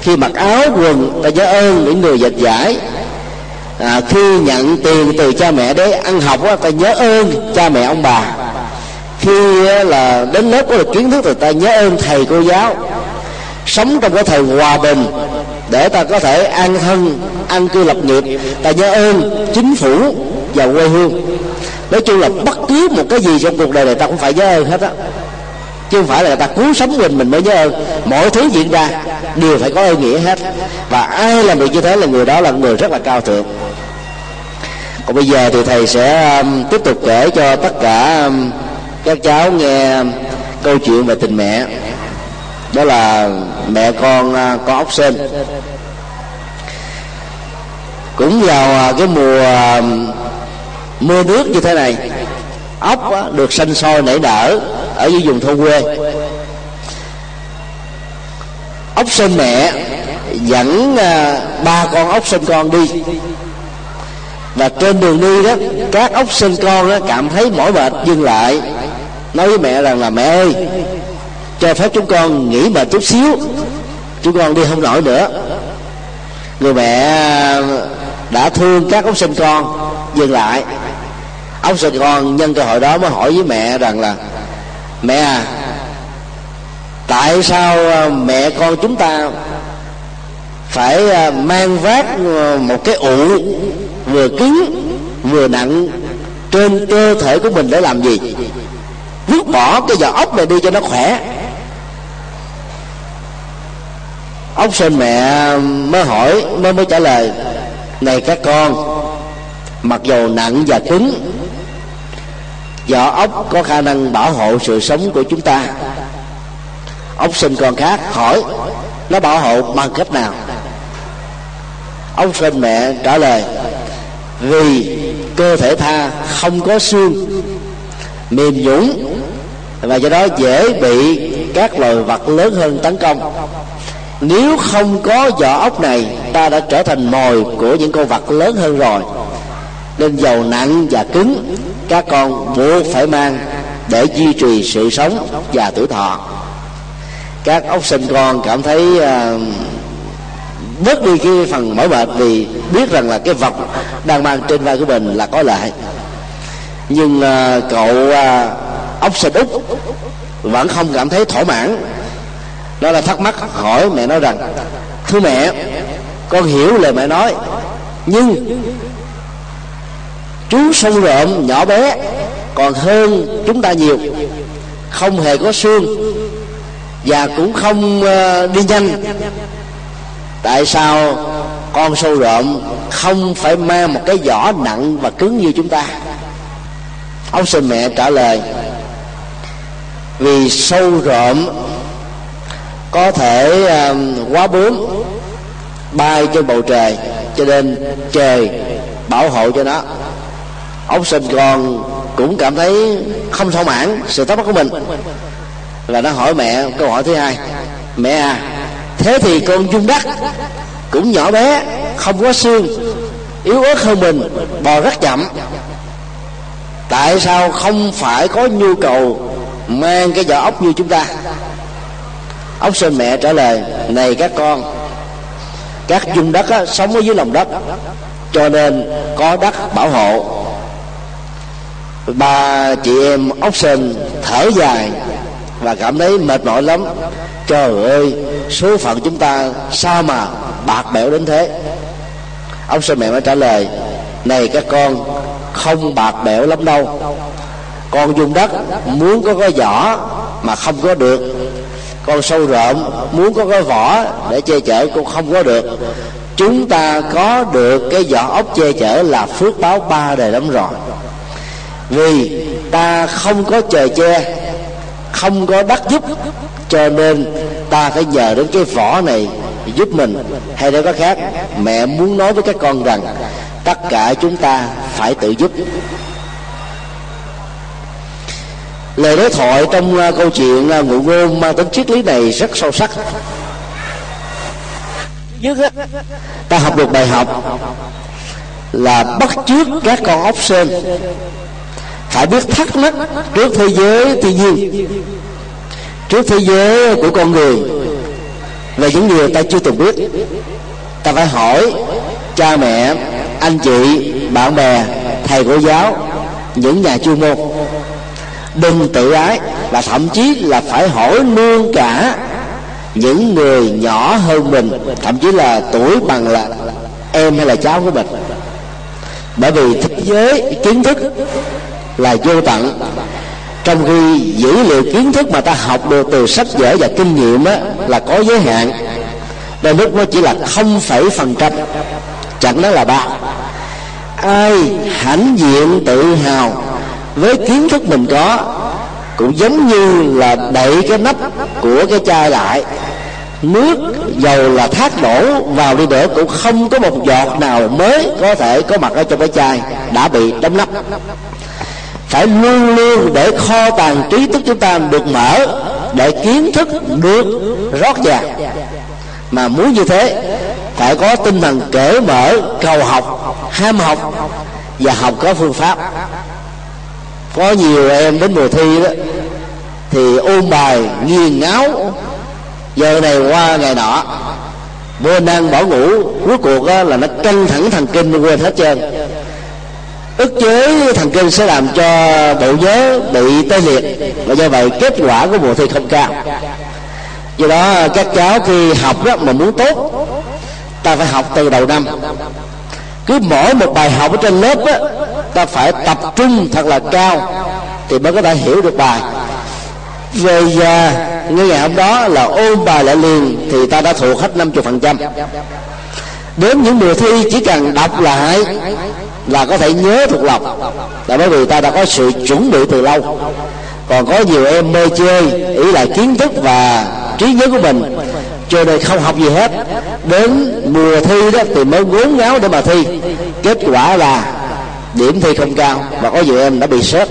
Khi mặc áo quần ta nhớ ơn những người dệt giải à, khi nhận tiền từ cha mẹ để ăn học á, ta nhớ ơn cha mẹ ông bà. Khi là đến lớp có được kiến thức thì ta nhớ ơn thầy cô giáo. Sống trong cái thời hòa bình để ta có thể an thân an cư lập nghiệp ta nhớ ơn chính phủ và quê hương. Nói chung là bất cứ một cái gì trong cuộc đời này ta cũng phải nhớ ơn hết á. Chứ không phải là ta cứu sống mình mình mới nhớ ơn. Mọi thứ diễn ra đều phải có ý nghĩa hết. Và ai làm được như thế là người đó là người rất là cao thượng còn bây giờ thì thầy sẽ um, tiếp tục kể cho tất cả um, các cháu nghe um, câu chuyện về tình mẹ. Đó là mẹ con uh, có ốc sên. Cũng vào uh, cái mùa um, mưa nước như thế này ốc uh, được sinh sôi nảy nở ở dưới vùng thôn quê. Ốc sên mẹ dẫn uh, ba con ốc sên con đi và trên đường đi đó, các ốc sinh con đó cảm thấy mỏi mệt, dừng lại. Nói với mẹ rằng là, mẹ ơi, cho phép chúng con nghỉ mệt chút xíu, chúng con đi không nổi nữa. Người mẹ đã thương các ốc sinh con, dừng lại. Ốc sinh con nhân cơ hội đó mới hỏi với mẹ rằng là, mẹ à tại sao mẹ con chúng ta phải à, mang vác một cái ụ vừa cứng vừa nặng trên cơ thể của mình để làm gì? Vứt bỏ cái vỏ ốc này đi cho nó khỏe. Ốc sinh mẹ mới hỏi, mới mới trả lời, này các con, mặc dầu nặng và cứng vỏ ốc có khả năng bảo hộ sự sống của chúng ta. Ốc sinh con khác, hỏi, nó bảo hộ bằng cách nào? Ốc sinh mẹ trả lời vì cơ thể tha không có xương mềm nhũn và do đó dễ bị các loài vật lớn hơn tấn công. Nếu không có vỏ ốc này ta đã trở thành mồi của những con vật lớn hơn rồi. Nên dầu nặng và cứng các con buộc phải mang để duy trì sự sống và tuổi thọ. Các ốc sinh con cảm thấy uh, bớt đi cái phần mỏi mệt vì biết rằng là cái vật đang mang trên vai của mình là có lợi. Nhưng uh, cậu uh, ốc sinh úc vẫn không cảm thấy thỏa mãn. Đó là thắc mắc hỏi mẹ nói rằng thưa mẹ con hiểu lời mẹ nói nhưng chú sông rộm nhỏ bé còn hơn chúng ta nhiều không hề có xương và cũng không uh, đi nhanh tại sao con sâu rộm không phải mang một cái vỏ nặng và cứng như chúng ta? Ông sư mẹ trả lời vì sâu rộm có thể uh, quá bướm bay trên bầu trời cho nên trời bảo hộ cho nó. Ông sinh con cũng cảm thấy không thỏa mãn sự thắc mắc của mình. Là nó hỏi mẹ câu hỏi thứ hai mẹ à thế thì con dung đất cũng nhỏ bé không có xương yếu ớt hơn mình bò rất chậm. Tại sao không phải có nhu cầu mang cái vỏ ốc như chúng ta? Ốc sên mẹ trả lời này các con các dung đất á, sống ở dưới lòng đất cho nên có đất bảo hộ. Ba chị em ốc sên thở dài và cảm thấy mệt mỏi lắm. Trời ơi, số phận chúng ta sao mà bạc bẽo đến thế? Ông sư mẹ mới trả lời, này các con, không bạc bẽo lắm đâu. Con dùng đất, muốn có cái vỏ mà không có được. Con sâu rộm muốn có cái vỏ để che chở, cũng không có được. Chúng ta có được cái vỏ ốc che chở là phước báo ba đời lắm rồi. Vì ta không có trời che không có đất giúp. Cho nên ta phải nhờ đến cái vỏ này giúp mình. Hay nói có khác mẹ muốn nói với các con rằng tất cả chúng ta phải tự giúp. Lời đối thoại trong uh, câu chuyện uh, ngụ ngôn mang tính triết lý này rất sâu sắc. Nhất ta học được bài học là bắt chước các con ốc sên phải biết thắc mắc trước thế giới thiên nhiên trước thế giới của con người. Và những điều ta chưa từng biết, ta phải hỏi cha mẹ, anh chị, bạn bè, thầy cô giáo, những nhà chuyên môn. Đừng tự ái và thậm chí là phải hỏi luôn cả những người nhỏ hơn mình, thậm chí là tuổi bằng là em hay là cháu của mình. Bởi vì thế giới kiến thức là vô tận. Trong khi dữ liệu kiến thức mà ta học được từ sách vở và kinh nghiệm á, là có giới hạn. Đôi lúc nó chỉ là không phẩy phần trăm. Chẳng nói là ba. Ai hãnh diện tự hào với kiến thức mình có cũng giống như là đậy cái nắp của cái chai lại. Nước dầu là thác đổ vào đi nữa cũng không có một giọt nào mới có thể có mặt ở trong cái chai đã bị đóng nắp phải luôn luôn để kho tàng trí thức chúng ta được mở, để kiến thức được rót vào. Mà muốn như thế, phải có tinh thần cởi mở, cầu học, ham học và học có phương pháp. Có nhiều em đến mùa thi đó, thì ôn bài nghiền ngáo. Giờ này qua ngày nọ vô năng bỏ ngủ, cuối cuộc là nó căng thẳng thần kinh, quên hết trơn ức chế thần kinh sẽ làm cho bộ nhớ bị tê liệt và do vậy kết quả của mùa thi không cao. Do đó các cháu khi học đó mà muốn tốt ta phải học từ đầu năm. Cứ mỗi một bài học ở trên lớp đó, ta phải tập trung thật là cao thì mới có thể hiểu được bài. Về già như ngày hôm đó là ôn bài lại liền thì ta đã thuộc hết 50 phần trăm. Đến những mùa thi chỉ cần đọc lại là có thể nhớ thuộc lòng. Là bởi vì ta đã có sự chuẩn bị từ lâu. Còn có nhiều em mê chơi, ý lại kiến thức và trí nhớ của mình. Cho nên không học gì hết. Đến mùa thi đó, thì mới ngốn ngáo để mà thi. Kết quả là điểm thi không cao và có nhiều em đã bị sớt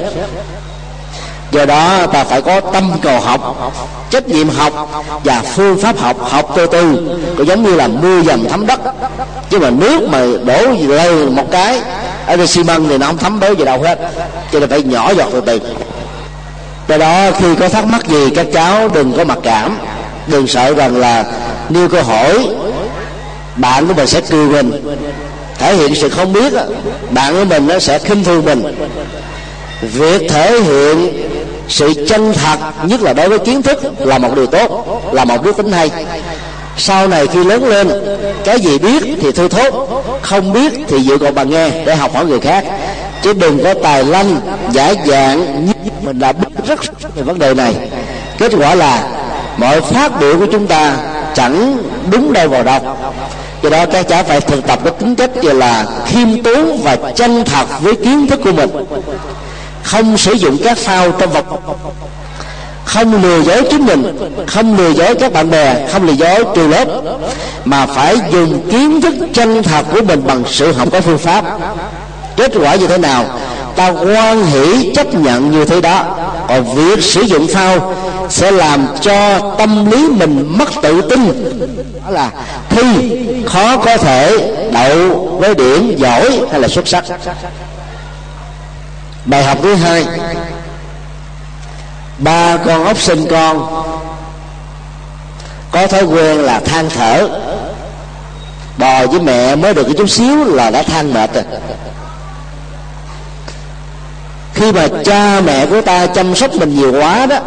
do đó, ta phải có tâm cầu học, trách nhiệm học và phương pháp học học từ từ. Có giống như là mưa dầm thấm đất. Chứ mà nước mà đổ lên một cái ở đây xi măng thì nó không thấm béo gì đâu hết. Cho nên phải nhỏ giọt từ từ do đó, khi có thắc mắc gì, các cháu đừng có mặc cảm. Đừng sợ rằng là nêu câu hỏi, bạn của mình sẽ cười mình. Thể hiện sự không biết bạn của mình nó sẽ khinh thường mình. Việc thể hiện sự chân thật, nhất là đối với kiến thức, là một điều tốt, là một đức tính hay sau này khi lớn lên, cái gì biết thì thưa thốt, không biết thì dựa còn bằng nghe để học hỏi người khác. Chứ đừng có tài lanh, giả dạng như mình đã biết rất về vấn đề này. Kết quả là, mọi phát biểu của chúng ta chẳng đúng đâu vào đâu. Do đó các cháu phải thực tập cái tính cách như là khiêm tốn và chân thật với kiến thức của mình. Không sử dụng các phao trong vật không lừa dối chính mình, không lừa dối các bạn bè, không lừa dối trường lớp, mà phải dùng kiến thức chân thật của mình bằng sự học có phương pháp. Kết quả như thế nào? Ta quan hỷ chấp nhận như thế đó. Còn việc sử dụng phao sẽ làm cho tâm lý mình mất tự tin. Đó là thi khó có thể đậu với điểm giỏi hay là xuất sắc. Bài học thứ hai ba con ốc sinh con. Có thói quen là than thở. Bò với mẹ mới được cái chút xíu là đã than mệt rồi. Khi mà cha mẹ của ta chăm sóc mình nhiều quá đó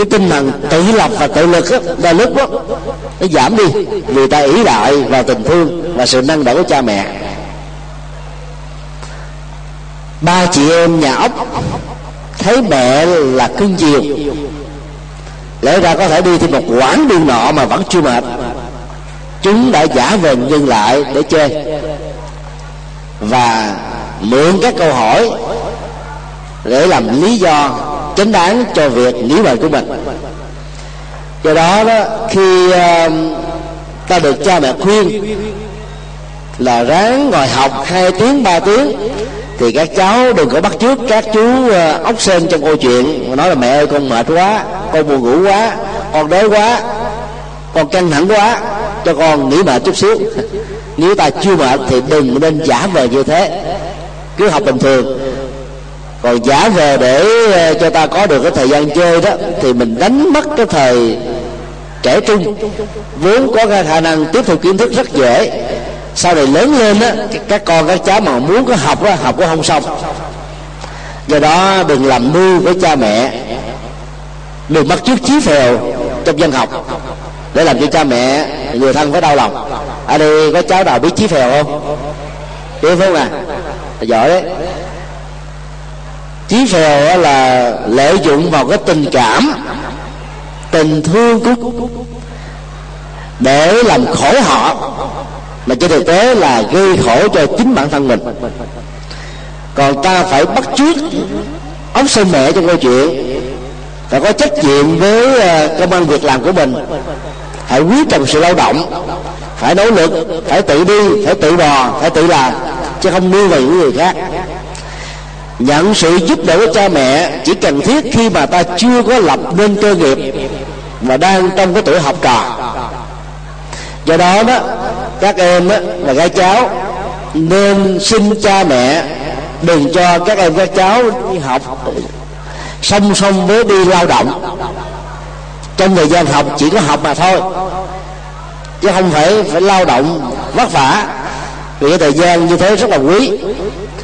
cái tinh thần tự lập và tự lực đó, đôi lúc đó nó giảm đi. Vì ta ý đại vào tình thương và sự năng đỡ của cha mẹ. Ba chị em nhà ốc thấy mẹ là cưng chiều lẽ ra có thể đi thêm một quãng đường nọ mà vẫn chưa mệt. Chúng đã giả vờ dừng lại để chơi. Và mượn các câu hỏi để làm lý do chính đáng cho việc nghỉ bệnh của mình. Do đó đó khi uh, ta được cha mẹ khuyên là ráng ngồi học hai tiếng ba tiếng thì các cháu đừng có bắt trước các chú uh, ốc sên trong câu chuyện. Nói là mẹ ơi con mệt quá con buồn ngủ quá con đói quá con căng thẳng quá cho con nghỉ mệt chút xíu. *laughs* Nếu ta chưa mệt thì đừng nên giả vờ như thế. Cứ học bình thường. Còn giả vờ để ờ, cho ta có được cái thời gian chơi đó thì mình đánh mất cái thời trẻ trung. Vốn có cái khả năng tiếp thu kiến thức rất dễ sau này lớn lên á các con, các cháu mà muốn có học á, học có không xong. Do đó đừng làm mưu với cha mẹ. Đừng bắt chước chí phèo trong dân học để làm cho cha mẹ người thân phải đau lòng. Ở đây có cháu nào biết chí phèo không? Biết không à giỏi đấy. Chí phèo là lợi dụng vào cái tình cảm, tình thương của để làm khổ họ mà trên thực tế là gây khổ cho chính bản thân mình. Còn ta phải bắt chước ống sư mẹ trong câu chuyện phải có trách nhiệm với ờ, công an việc làm của mình. Phải quý trọng sự lao động, phải nỗ lực, phải tự đi, phải tự bò, phải tự làm, chứ không nuôi vào những người khác. Nhận sự giúp đỡ của cha mẹ chỉ cần thiết khi mà ta chưa có lập nên cơ nghiệp và đang trong cái tuổi học trò. Do đó đó các em á, và các cháu nên xin cha mẹ đừng cho các em các cháu đi học. Song song với đi lao động. Trong thời gian học chỉ có học mà thôi chứ không phải phải lao động vất vả. Vì cái thời gian như thế rất là quý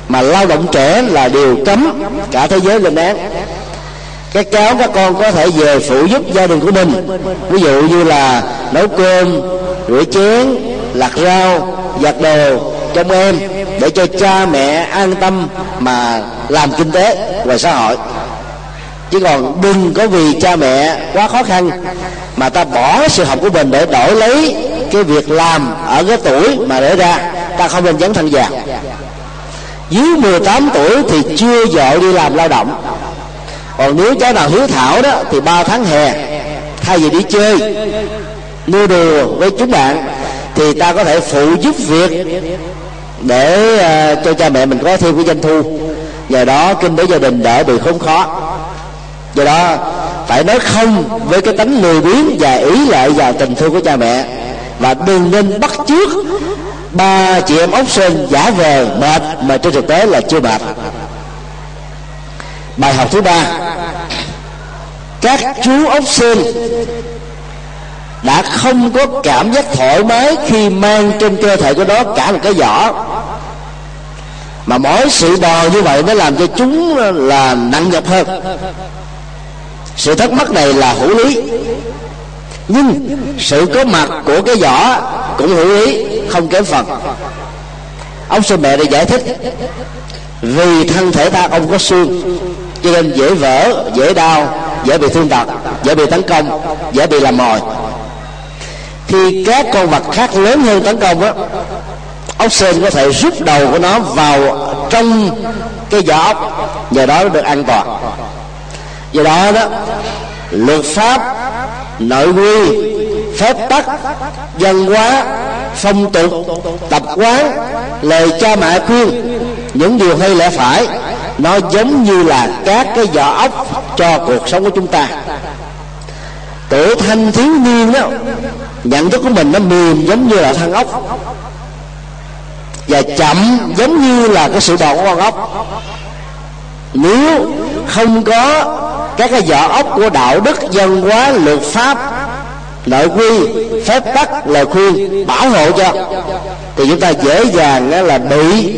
mà lao động trẻ là điều cấm cả thế giới lên án. Các cháu các con có thể về phụ giúp gia đình của mình. Ví dụ như là nấu cơm rửa chén lặt rau, giặt đồ trong em để cho cha mẹ an tâm mà làm kinh tế và xã hội. Chứ còn đừng có vì cha mẹ quá khó khăn mà ta bỏ sự học của mình để đổi lấy cái việc làm ở cái tuổi mà để ra. Ta không nên dấn thân già dưới 18 tuổi thì chưa vợ đi làm lao động. Còn nếu cháu nào hiếu thảo đó thì ba tháng hè thay vì đi chơi nô đùa với chúng bạn thì ta có thể phụ giúp việc để uh, cho cha mẹ mình có thêm cái doanh thu. Nhờ đó kinh tế gia đình đỡ bị khốn khó. Do đó phải nói không với cái tánh lười biếng và ý lại vào tình thương của cha mẹ. Và đừng nên bắt chước ba chị em ốc sơn giả vờ mệt mà trên thực tế là chưa mệt. Bài học thứ ba. Các chú ốc sơn đã không có cảm giác thoải mái khi mang trên cơ thể của nó cả một cái vỏ. Mà mỗi sự bò như vậy nó làm cho chúng là nặng nhọc hơn. Sự thắc mắc này là hữu lý. Nhưng sự có mặt của cái vỏ cũng hữu lý, không kém phần. Ông sư mẹ đã giải thích, vì thân thể ta không có xương, cho nên dễ vỡ, dễ đau, dễ bị thương tật, dễ bị tấn công, dễ bị làm mồi khi các con vật khác lớn hơn tấn công á, ốc sên có thể rút đầu của nó vào trong cái vỏ ốc, nhờ đó nó được an toàn. Do đó đó, luật pháp, nội quy, phép tắc, văn hóa, phong tục, tập quán, lời cha mẹ khuyên, những điều hay lẽ phải, nó giống như là các cái vỏ ốc cho cuộc sống của chúng ta. Tuổi thanh thiếu niên đó nhận thức của mình nó mềm giống như là thân ốc. Và chậm giống như là cái sự bò của con ốc. Nếu không có các cái vỏ ốc của đạo đức dân hóa, luật pháp, nội quy, phép tắc, lời khuyên, bảo hộ cho, thì chúng ta dễ dàng là bị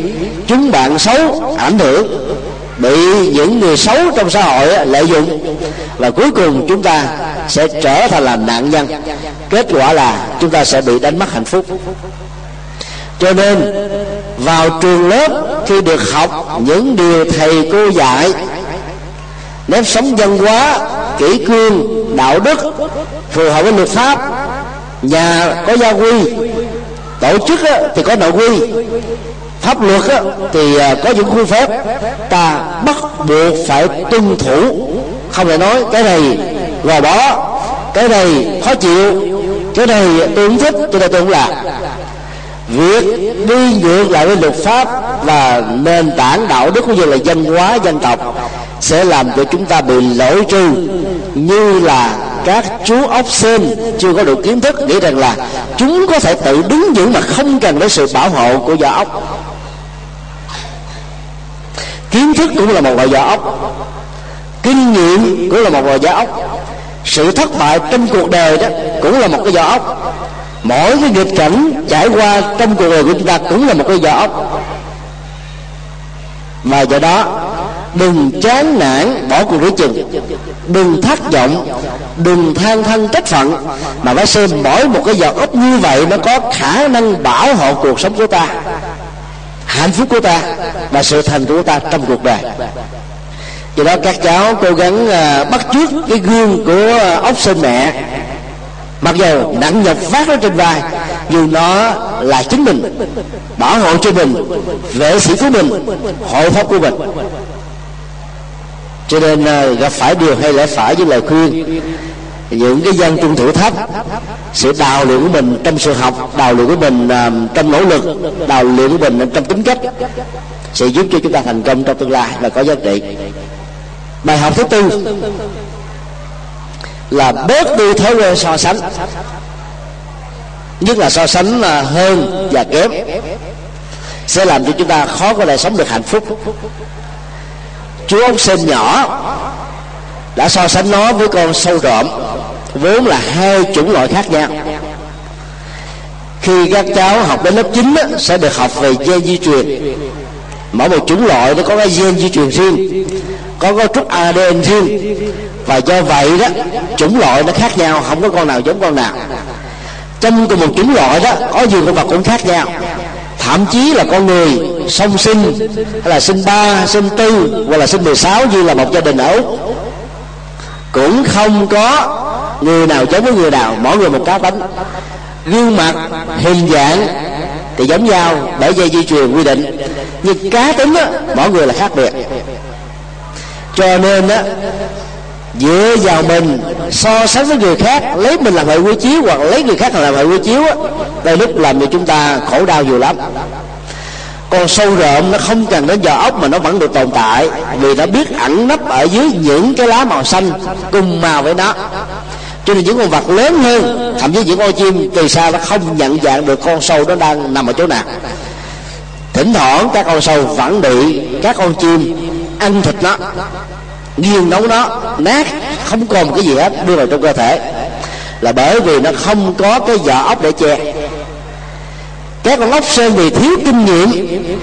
chúng bạn xấu ảnh hưởng bị những người xấu trong xã hội lợi dụng. Và cuối cùng chúng ta sẽ trở thành là nạn nhân. Kết quả là chúng ta sẽ bị đánh mất hạnh phúc. Cho nên, vào trường lớp khi được học những điều thầy cô dạy, nếp sống văn hóa, kỷ cương, đạo đức phù hợp với luật pháp, nhà có gia quy, tổ chức thì có nội quy pháp luật thì à, có những khuôn phép ta bắt buộc phải tuân thủ. Không thể nói cái này gò bó, cái này khó chịu, cái này tôi không thích, cho nên tôi không làm. Việc đi ngược lại với luật pháp và nền tảng đạo đức cũng như là văn hóa, dân tộc sẽ làm cho chúng ta bị lỗi trừ, như là các chú ốc sên chưa có đủ kiến thức nghĩ rằng là chúng có thể tự đứng vững mà không cần đến sự bảo hộ của vỏ ốc kiến thức cũng là một loại vỏ ốc. Kinh nghiệm cũng là một loại vỏ ốc. Sự thất bại trong cuộc đời đó cũng là một cái vỏ ốc. Mỗi cái nghịch cảnh trải qua trong cuộc đời của chúng ta cũng là một cái vỏ ốc. Mà do đó, đừng chán nản bỏ cuộc rửa chừng. Đừng thất vọng. Đừng than thân trách phận. Mà phải xem mỗi một cái giọt ốc như vậy, nó có khả năng bảo hộ cuộc sống của ta hạnh phúc của ta và sự thành của ta trong cuộc đời. Do đó các cháu cố gắng à, bắt chước cái gương của à, ốc sinh mẹ. Mặc dù nặng nhọc vác nó trên vai, nhưng nó là chính mình, bảo hộ cho mình, vệ sĩ của mình, hộ pháp của mình. Cho nên à, gặp phải điều hay lẽ phải với lời khuyên những cái dân trung thủ thấp sự đào luyện của mình trong sự học đào luyện của mình uh, trong nỗ lực đào luyện của mình trong tính cách sẽ giúp cho chúng ta thành công trong tương lai và có giá trị. Bài học thứ tư là bớt đi thói quen so sánh nhất là so sánh là hơn và kém sẽ làm cho chúng ta khó có thể sống được hạnh phúc. Chú ông sinh nhỏ đã so sánh nó với con sâu rộm vốn là hai chủng loại khác nhau. Khi các cháu học đến lớp 9 á, sẽ được học về gen di truyền. Mỗi một chủng loại nó có cái gen di truyền riêng có cấu trúc ADN riêng. Và do vậy đó chủng loại nó khác nhau không có con nào giống con nào. Trong cùng một chủng loại đó có nhiều con vật cũng khác nhau. Thậm chí là con người song sinh hay là sinh ba sinh tư hoặc là sinh 16 như là một gia đình ở úc cũng không có người nào giống với người nào. Mỗi người một cá tính gương mặt hình dạng thì giống nhau bởi dây di truyền quy định. Nhưng cá tính á, mỗi người là khác biệt. Cho nên á dựa vào mình so sánh với người khác lấy mình làm hệ quy chiếu hoặc lấy người khác làm hệ quy chiếu á đây lúc làm cho chúng ta khổ đau nhiều lắm con sâu rợm nó không cần đến giờ ốc mà nó vẫn được tồn tại, vì nó biết ẩn nấp ở dưới những cái lá màu xanh cùng màu với nó. Cho nên những con vật lớn hơn, thậm chí những con chim từ xa nó không nhận dạng được con sâu nó đang nằm ở chỗ nào. Thỉnh thoảng các con sâu vẫn bị các con chim ăn thịt nó, nghiền nấu nó, nát, không còn một cái gì hết, đưa vào trong cơ thể. Là bởi vì nó không có cái vỏ ốc để che các con ốc sên vì thiếu kinh nghiệm,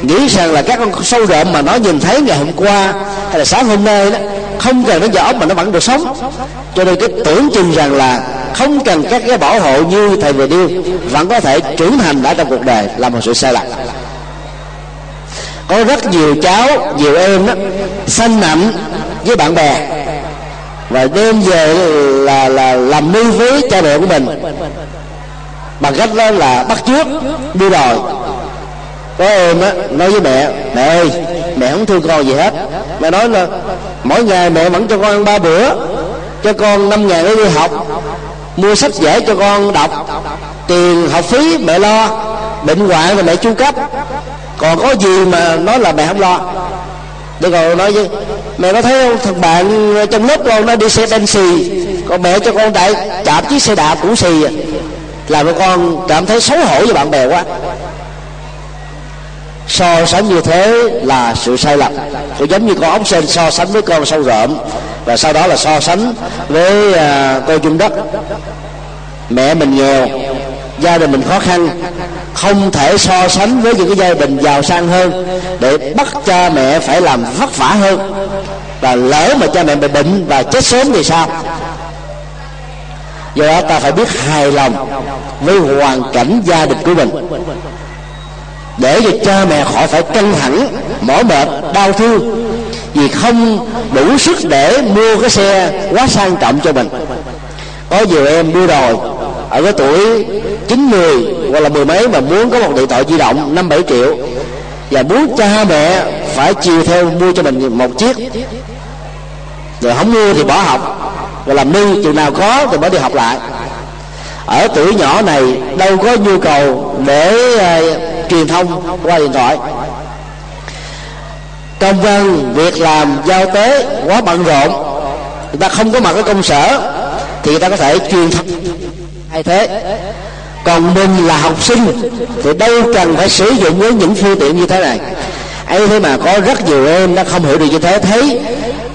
nghĩ rằng là các con sâu rộm mà nó nhìn thấy ngày hôm qua hay là sáng hôm nay đó, không cần nó giỏ mà nó vẫn được sống. Cho nên cái tưởng chừng rằng là không cần các cái bảo hộ như thầy vừa điêu vẫn có thể trưởng thành đã trong cuộc đời là một sự sai lạc có rất nhiều cháu, nhiều em đó, sanh nặng với bạn bè. Và đem về là là làm nuôi với cha mẹ của mình bằng cách đó là bắt trước, đi đòi có em á, nói với mẹ mẹ ơi, mẹ không thương con gì hết. Mẹ nói là, mỗi ngày mẹ vẫn cho con ăn ba bữa, cho con năm ngàn để đi học, mua sách vở cho con đọc, tiền học phí mẹ lo, bệnh hoạn là mẹ chu cấp. Còn có gì mà nói là mẹ không lo? Để còn nói với, mẹ có thấy không, thằng bạn trong lớp con nó đi xe đen xì, còn mẹ cho con đại chạm chiếc xe đạp cũng xì à làm cho con cảm thấy xấu hổ với bạn bè quá. So sánh như thế là sự sai lầm. Cũng giống như con ốc sên so sánh với con sâu rộm và sau đó là so sánh với uh, cô chung đất. Mẹ mình nghèo gia đình mình khó khăn không thể so sánh với những cái gia đình giàu sang hơn để bắt cha mẹ phải làm vất vả hơn. Và lỡ mà cha mẹ bị bệnh và chết sớm thì sao? Do đó ta phải biết hài lòng với hoàn cảnh gia đình của mình. Để cho cha mẹ khỏi phải căng thẳng, mỏi mệt, đau thương, vì không đủ sức để mua cái xe quá sang trọng cho mình. Có nhiều em mua rồi ở cái tuổi chín mười hoặc là mười mấy mà muốn có một điện thoại di động năm bảy triệu, và muốn cha mẹ phải chiều theo mua cho mình một chiếc. Rồi không mua thì bỏ học và làm nư chừng nào có thì mới đi học lại. Ở tuổi nhỏ này đâu có nhu cầu để uh, truyền thông qua điện thoại. Công văn việc làm giao tế quá bận rộn. Người ta không có mặt ở công sở thì người ta có thể truyền thông hay thế. Còn mình là học sinh thì đâu cần phải sử dụng với những phương tiện như thế này. Ấy thế mà có rất nhiều em nó không hiểu được như thế. Thấy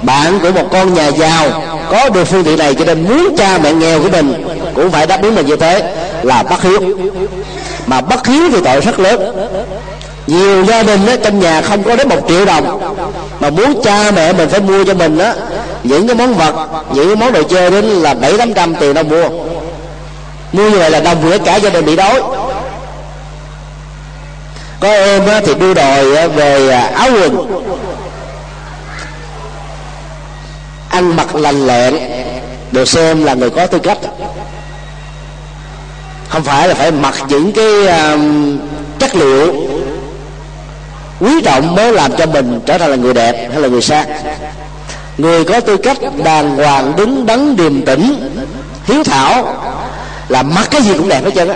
bạn của một con nhà giàu có được phương tiện này cho nên muốn cha mẹ nghèo của mình cũng phải đáp ứng mình như thế là bất hiếu. Mà bất hiếu thì tội rất lớn. Nhiều gia đình đó, trong nhà không có đến một triệu đồng mà muốn cha mẹ mình phải mua cho mình đó những cái món vật những cái món đồ chơi đến là bảy tám trăm tiền đâu mua. Mua như vậy là đồng nghĩa cả gia đình bị đói. Có em thì đưa đòi về à, áo quần ăn mặc lành lẹn. Được xem là người có tư cách. Không phải là phải mặc những cái um, chất liệu quý trọng mới làm cho mình trở thành là người đẹp hay là người sang. Người có tư cách đàng hoàng đứng đắn điềm tĩnh hiếu thảo là mặc cái gì cũng đẹp hết trơn á.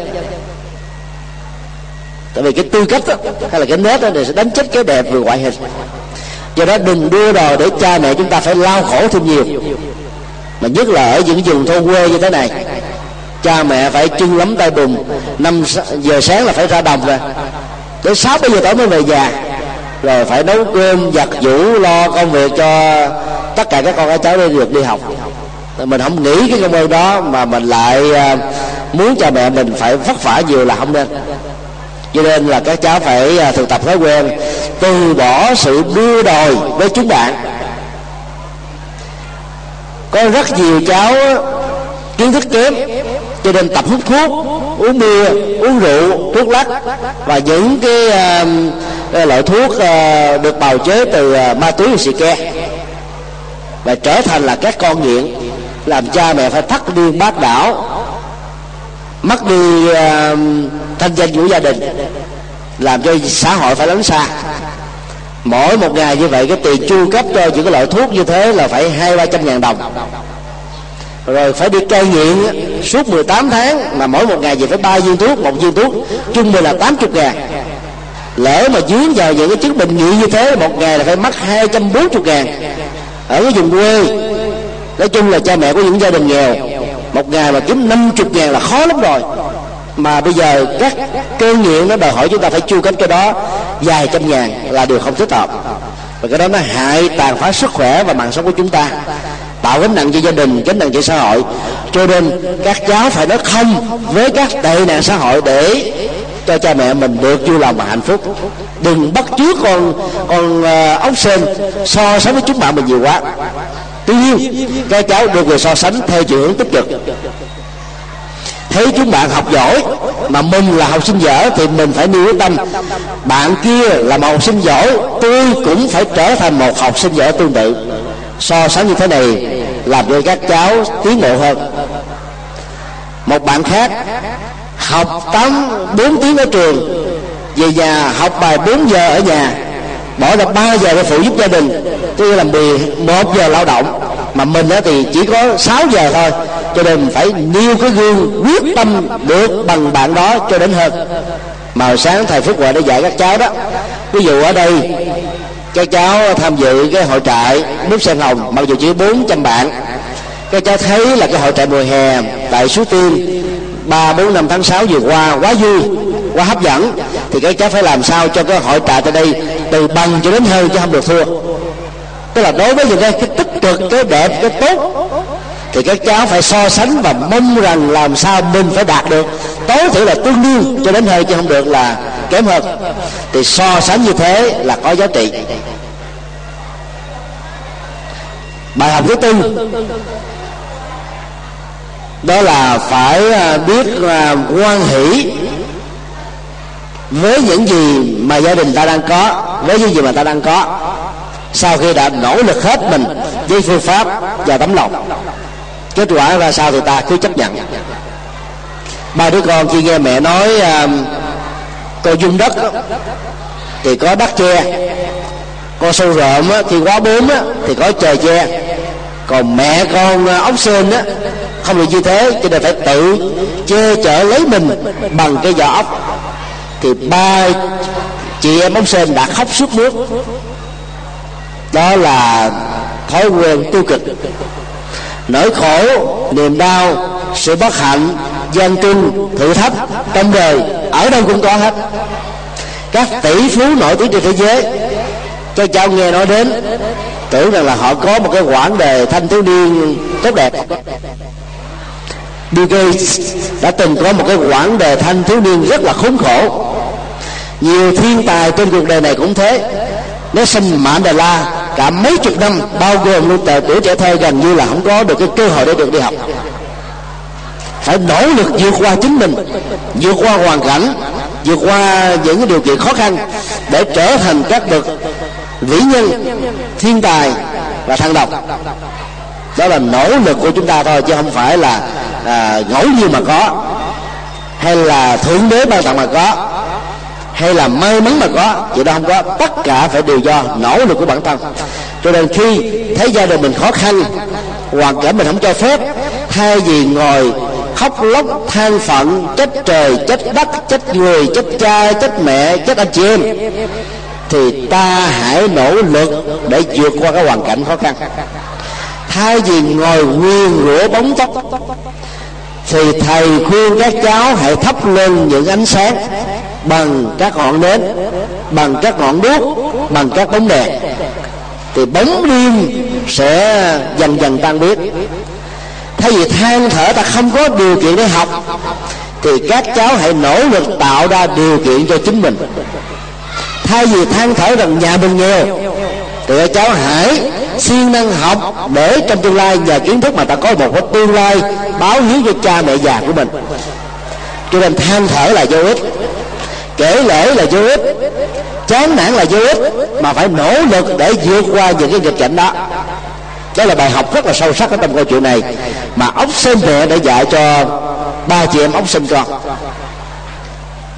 Tại vì cái tư cách đó, hay là cái nét đó thì sẽ đánh chết cái đẹp về ngoại hình do đó đừng đưa đồ để cha mẹ chúng ta phải lao khổ thêm nhiều. Mà nhất là ở những vùng thôn quê như thế này, cha mẹ phải chân lắm tay bùn, năm giờ sáng là phải ra đồng rồi. Tới sáu bây giờ tối mới về nhà, rồi phải nấu cơm, giặt giũ, lo công việc cho tất cả các con các cháu đi được đi học. Mình không nghĩ cái công ơn đó mà mình lại à, muốn cha mẹ mình phải vất vả nhiều là không nên cho nên là các cháu phải à, thực tập thói quen từ bỏ sự đua đòi với chúng bạn. Có rất nhiều cháu kiến thức kém cho nên tập hút thuốc uống bia uống rượu thuốc lắc và những cái, uh, loại thuốc uh, được bào chế từ uh, ma túy và xì ke. Và trở thành là các con nghiện làm cha mẹ phải thắt điên bác đảo mất đi uh, thanh danh của gia đình làm cho xã hội phải lấn xa. Mỗi một ngày như vậy cái tiền chu cấp cho những cái loại thuốc như thế là phải hai ba trăm ngàn đồng. Rồi phải đi cai nghiện suốt 18 tháng mà mỗi một ngày về phải ba viên thuốc một viên thuốc chung bình là 80 ngàn. Lỡ mà dướng vào những cái chứng bệnh nghiện như thế một ngày là phải mất 240 ngàn. Ở cái vùng quê nói chung là cha mẹ của những gia đình nghèo một ngày mà kiếm 50 ngàn là khó lắm rồi. Mà bây giờ các cơ nghiện nó đòi hỏi chúng ta phải chu cánh cái đó. Vài trăm ngàn là điều không thích hợp. Và cái đó nó hại tàn phá sức khỏe và mạng sống của chúng ta. Tạo gánh nặng cho gia đình gánh nặng cho xã hội. Cho nên các cháu phải nói không với các tệ nạn xã hội để cho cha mẹ mình được vui lòng và hạnh phúc. Đừng bắt chước con con uh, ốc sên so sánh với chúng bạn mình nhiều quá tuy nhiên, các cháu được người so sánh theo chiều hướng tích cực. Thấy chúng bạn học giỏi mà mình là học sinh dở thì mình phải nêu quyết tâm. Bạn kia là một học sinh giỏi, tôi cũng phải trở thành một học sinh giỏi tương tự. So sánh như thế này làm cho các cháu tiến bộ hơn. Một bạn khác học tám, bốn tiếng ở trường, về nhà học bài 4 giờ ở nhà bỏ ra 3 giờ để phụ giúp gia đình. Tôi là 11 giờ lao động. Mà mình thì chỉ có 6 giờ thôi. Cho nên phải nêu cái gương, quyết tâm được bằng bạn đó cho đến hơn mà sáng thầy phước huệ đã dạy các cháu đó. Ví dụ ở đây, các cháu tham dự cái hội trại nước sen hồng, mặc dù chỉ 400 bạn. Các cháu thấy là cái hội trại mùa hè tại suối tiên, ba, bốn, năm tháng 6 vừa qua quá vui, quá hấp dẫn. Thì các cháu phải làm sao cho cái hội trại tại đây từ bằng cho đến hơi chứ không được thua. Tức là đối với những cái, cái tích cực cái đẹp cái tốt thì các cháu phải so sánh và mong rằng làm sao mình phải đạt được. Tối thiểu là tương đương cho đến hơi chứ không được là kém hơn. Thì so sánh như thế là có giá trị. Bài học thứ tư. Đó là phải à, biết à, quan hỷ với những gì mà gia đình ta đang có với những gì mà ta đang có? Sau khi đã nỗ lực hết mình với phương pháp và tấm lòng kết quả ra sao thì ta cứ chấp nhận. Ba đứa con khi nghe mẹ nói uh, cô dung đất thì có đất che con sâu rộm thì quá bốn thì có trời che. Còn mẹ con à, ốc sên á không được như thế cho nên phải tự che chở lấy mình bằng cái vỏ ốc. Thì ba chị em bóng sên đã khóc suốt nước. Đó là thói quen tiêu cực. Nỗi khổ, niềm đau, sự bất hạnh, gian truân thử thách trong đời, ở đâu cũng có hết. Các tỷ phú nổi tiếng trên thế giới, cho cháu nghe nói đến, tưởng rằng là họ có một cái quãng đời thanh thiếu niên tốt đẹp. Bill Gates đã từng có một cái quãng đời thanh thiếu niên rất là khốn khổ nhiều thiên tài trên cuộc đời này cũng thế. Nếu sinh mạng đà la cả mấy chục năm bao gồm luôn tờ tuổi trẻ thơ gần như là không có được cái cơ hội để được đi học. Phải nỗ lực vượt qua chính mình vượt qua hoàn cảnh vượt qua những cái điều kiện khó khăn để trở thành các bậc vĩ nhân thiên tài và thăng độc đó là nỗ lực của chúng ta thôi chứ không phải là à, ngẫu nhiên mà có hay là thượng đế ban tặng mà có hay là may mắn mà có vậy đó không có. Tất cả phải đều do nỗ lực của bản thân. Cho nên khi thấy gia đình mình khó khăn, hoàn cảnh mình không cho phép, thay vì ngồi khóc lóc, than phận, trách trời, trách đất, trách người, trách cha, trách mẹ, trách anh chị em, thì ta hãy nỗ lực để vượt qua cái hoàn cảnh khó khăn. Thay vì ngồi nguyên rửa bóng tóc thì thầy khuyên các cháu hãy thắp lên những ánh sáng bằng các ngọn nến, bằng các ngọn đuốc, bằng các bóng đèn. Thì bóng đêm sẽ dần dần tan biến. Thay vì than thở ta không có điều kiện để học, thì các cháu hãy nỗ lực tạo ra điều kiện cho chính mình. Thay vì than thở rằng nhà mình nghèo, thì các cháu hãy siêng năng học để trong tương lai nhờ kiến thức mà ta có một cái tương lai báo hiếu cho cha mẹ già của mình. Cho nên than thở là vô ích kể lễ là vô ích. Chán nản là vô ích, mà phải nỗ lực để vượt qua những cái nghịch cảnh đó. Đó là bài học rất là sâu sắc ở trong câu chuyện này, mà ốc sinh mẹ đã dạy cho ba chị em ốc sinh con.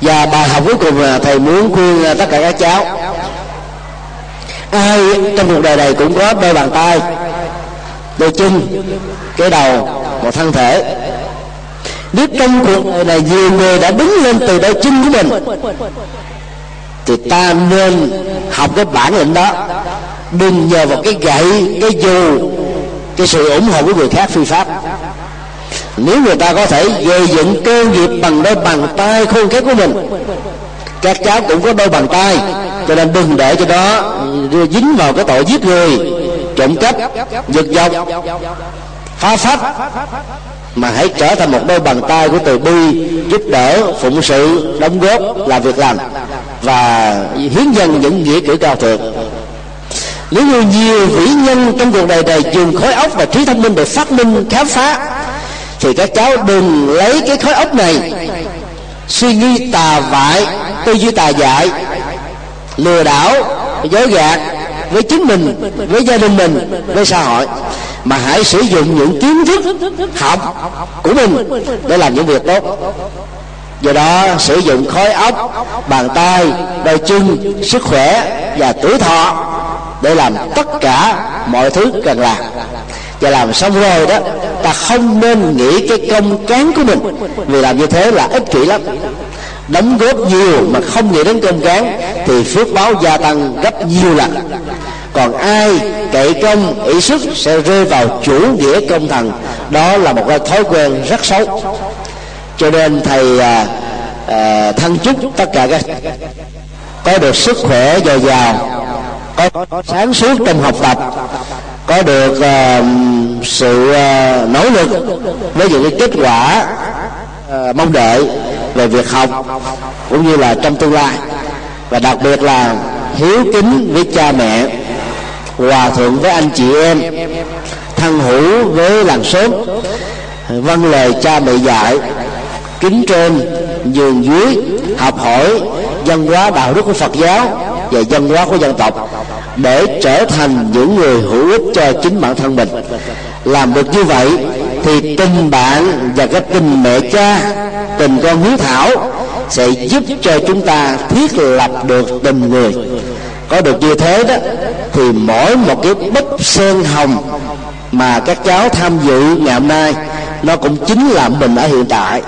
Và bài học cuối cùng là thầy muốn khuyên tất cả các cháu, ai trong cuộc đời này cũng có đôi bàn tay, đôi chân, cái đầu, một thân thể biết trong cuộc đời này nhiều người đã đứng lên từ đôi chân của mình. Thì ta nên học cái bản lĩnh đó. Đừng nhờ vào cái gậy, cái dù, cái sự ủng hộ của người khác phi pháp. Nếu người ta có thể gây dựng cơ nghiệp bằng đôi bàn tay khôn khéo của mình, các cháu cũng có đôi bàn tay, cho nên đừng để cho đó dính vào cái tội giết người, trộm cắp, giật dọc. Phá phách mà hãy trở thành một đôi bàn tay của từ bi, giúp đỡ phụng sự, đóng góp làm việc làm và hiến dân những nghĩa cử cao thượng. Nếu như nhiều vĩ nhân trong cuộc đời này dùng khối óc và trí thông minh để phát minh, khám phá, thì các cháu đừng lấy cái khối óc này, suy nghĩ tà vại tư duy tà dại, lừa đảo, dối gạt với chính mình, với gia đình mình, với xã hội mà hãy sử dụng những kiến thức học của mình để làm những việc tốt. Do đó, sử dụng khối óc, bàn tay, đôi chân, sức khỏe và tuổi thọ để làm tất cả mọi thứ cần làm. Và làm xong rồi đó, ta không nên nghĩ cái công cán của mình. Vì làm như thế là ích kỷ lắm đóng góp nhiều mà không nghĩ đến công cán thì phước báo gia tăng gấp nhiều lần. Còn ai cậy công ý sức sẽ rơi vào chủ nghĩa công thần đó là một cái thói quen rất xấu. Cho nên thầy à, à, thân chúc tất cả các có được sức khỏe dồi dào có, có sáng suốt trong học tập có được à, sự à, nỗ lực với những cái kết quả à, mong đợi về việc học, cũng như là trong tương lai. Và đặc biệt là hiếu kính với cha mẹ, hòa thuận với anh chị em, thân hữu với làng xóm vâng lời cha mẹ dạy, kính trên, nhường dưới, học hỏi văn hóa đạo đức của phật giáo và văn hóa của dân tộc để trở thành những người hữu ích cho chính bản thân mình. Làm được như vậy thì tình bạn và cái tình mẹ cha, tình con hiếu thảo sẽ giúp cho chúng ta thiết lập được tình người. Có được như thế đó, thì mỗi một cái bức sen hồng mà các cháu tham dự ngày hôm nay, nó cũng chính là mình ở hiện tại.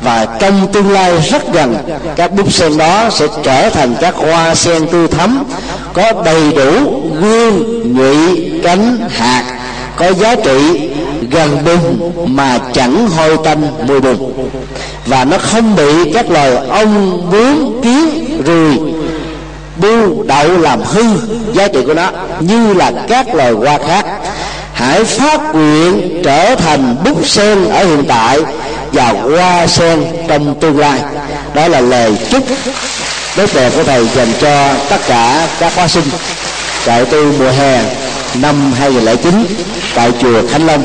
Và trong tương lai rất gần, các búp sen đó sẽ trở thành các hoa sen tươi thắm có đầy đủ gương nhụy, cánh, hạt, có giá trị gần bùn mà chẳng hôi tanh mùi bùn và nó không bị các loài ong bướm kiến ruồi bu đậu làm hư giá trị của nó, như là các loài hoa khác. Hãy phát nguyện trở thành bút sen ở hiện tại và hoa sen trong tương lai. Đó là lời chúc tốt đẹp của thầy dành cho tất cả các khóa sinh tại tu mùa hè năm 2009 tại chùa Khánh Long.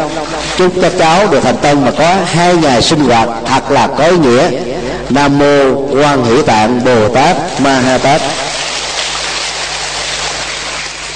Chúc các cháu được thành công và có hai ngày sinh hoạt thật là có ý nghĩa. Nam mô Quan Hỷ Tạng Bồ Tát Ma Ha Tát.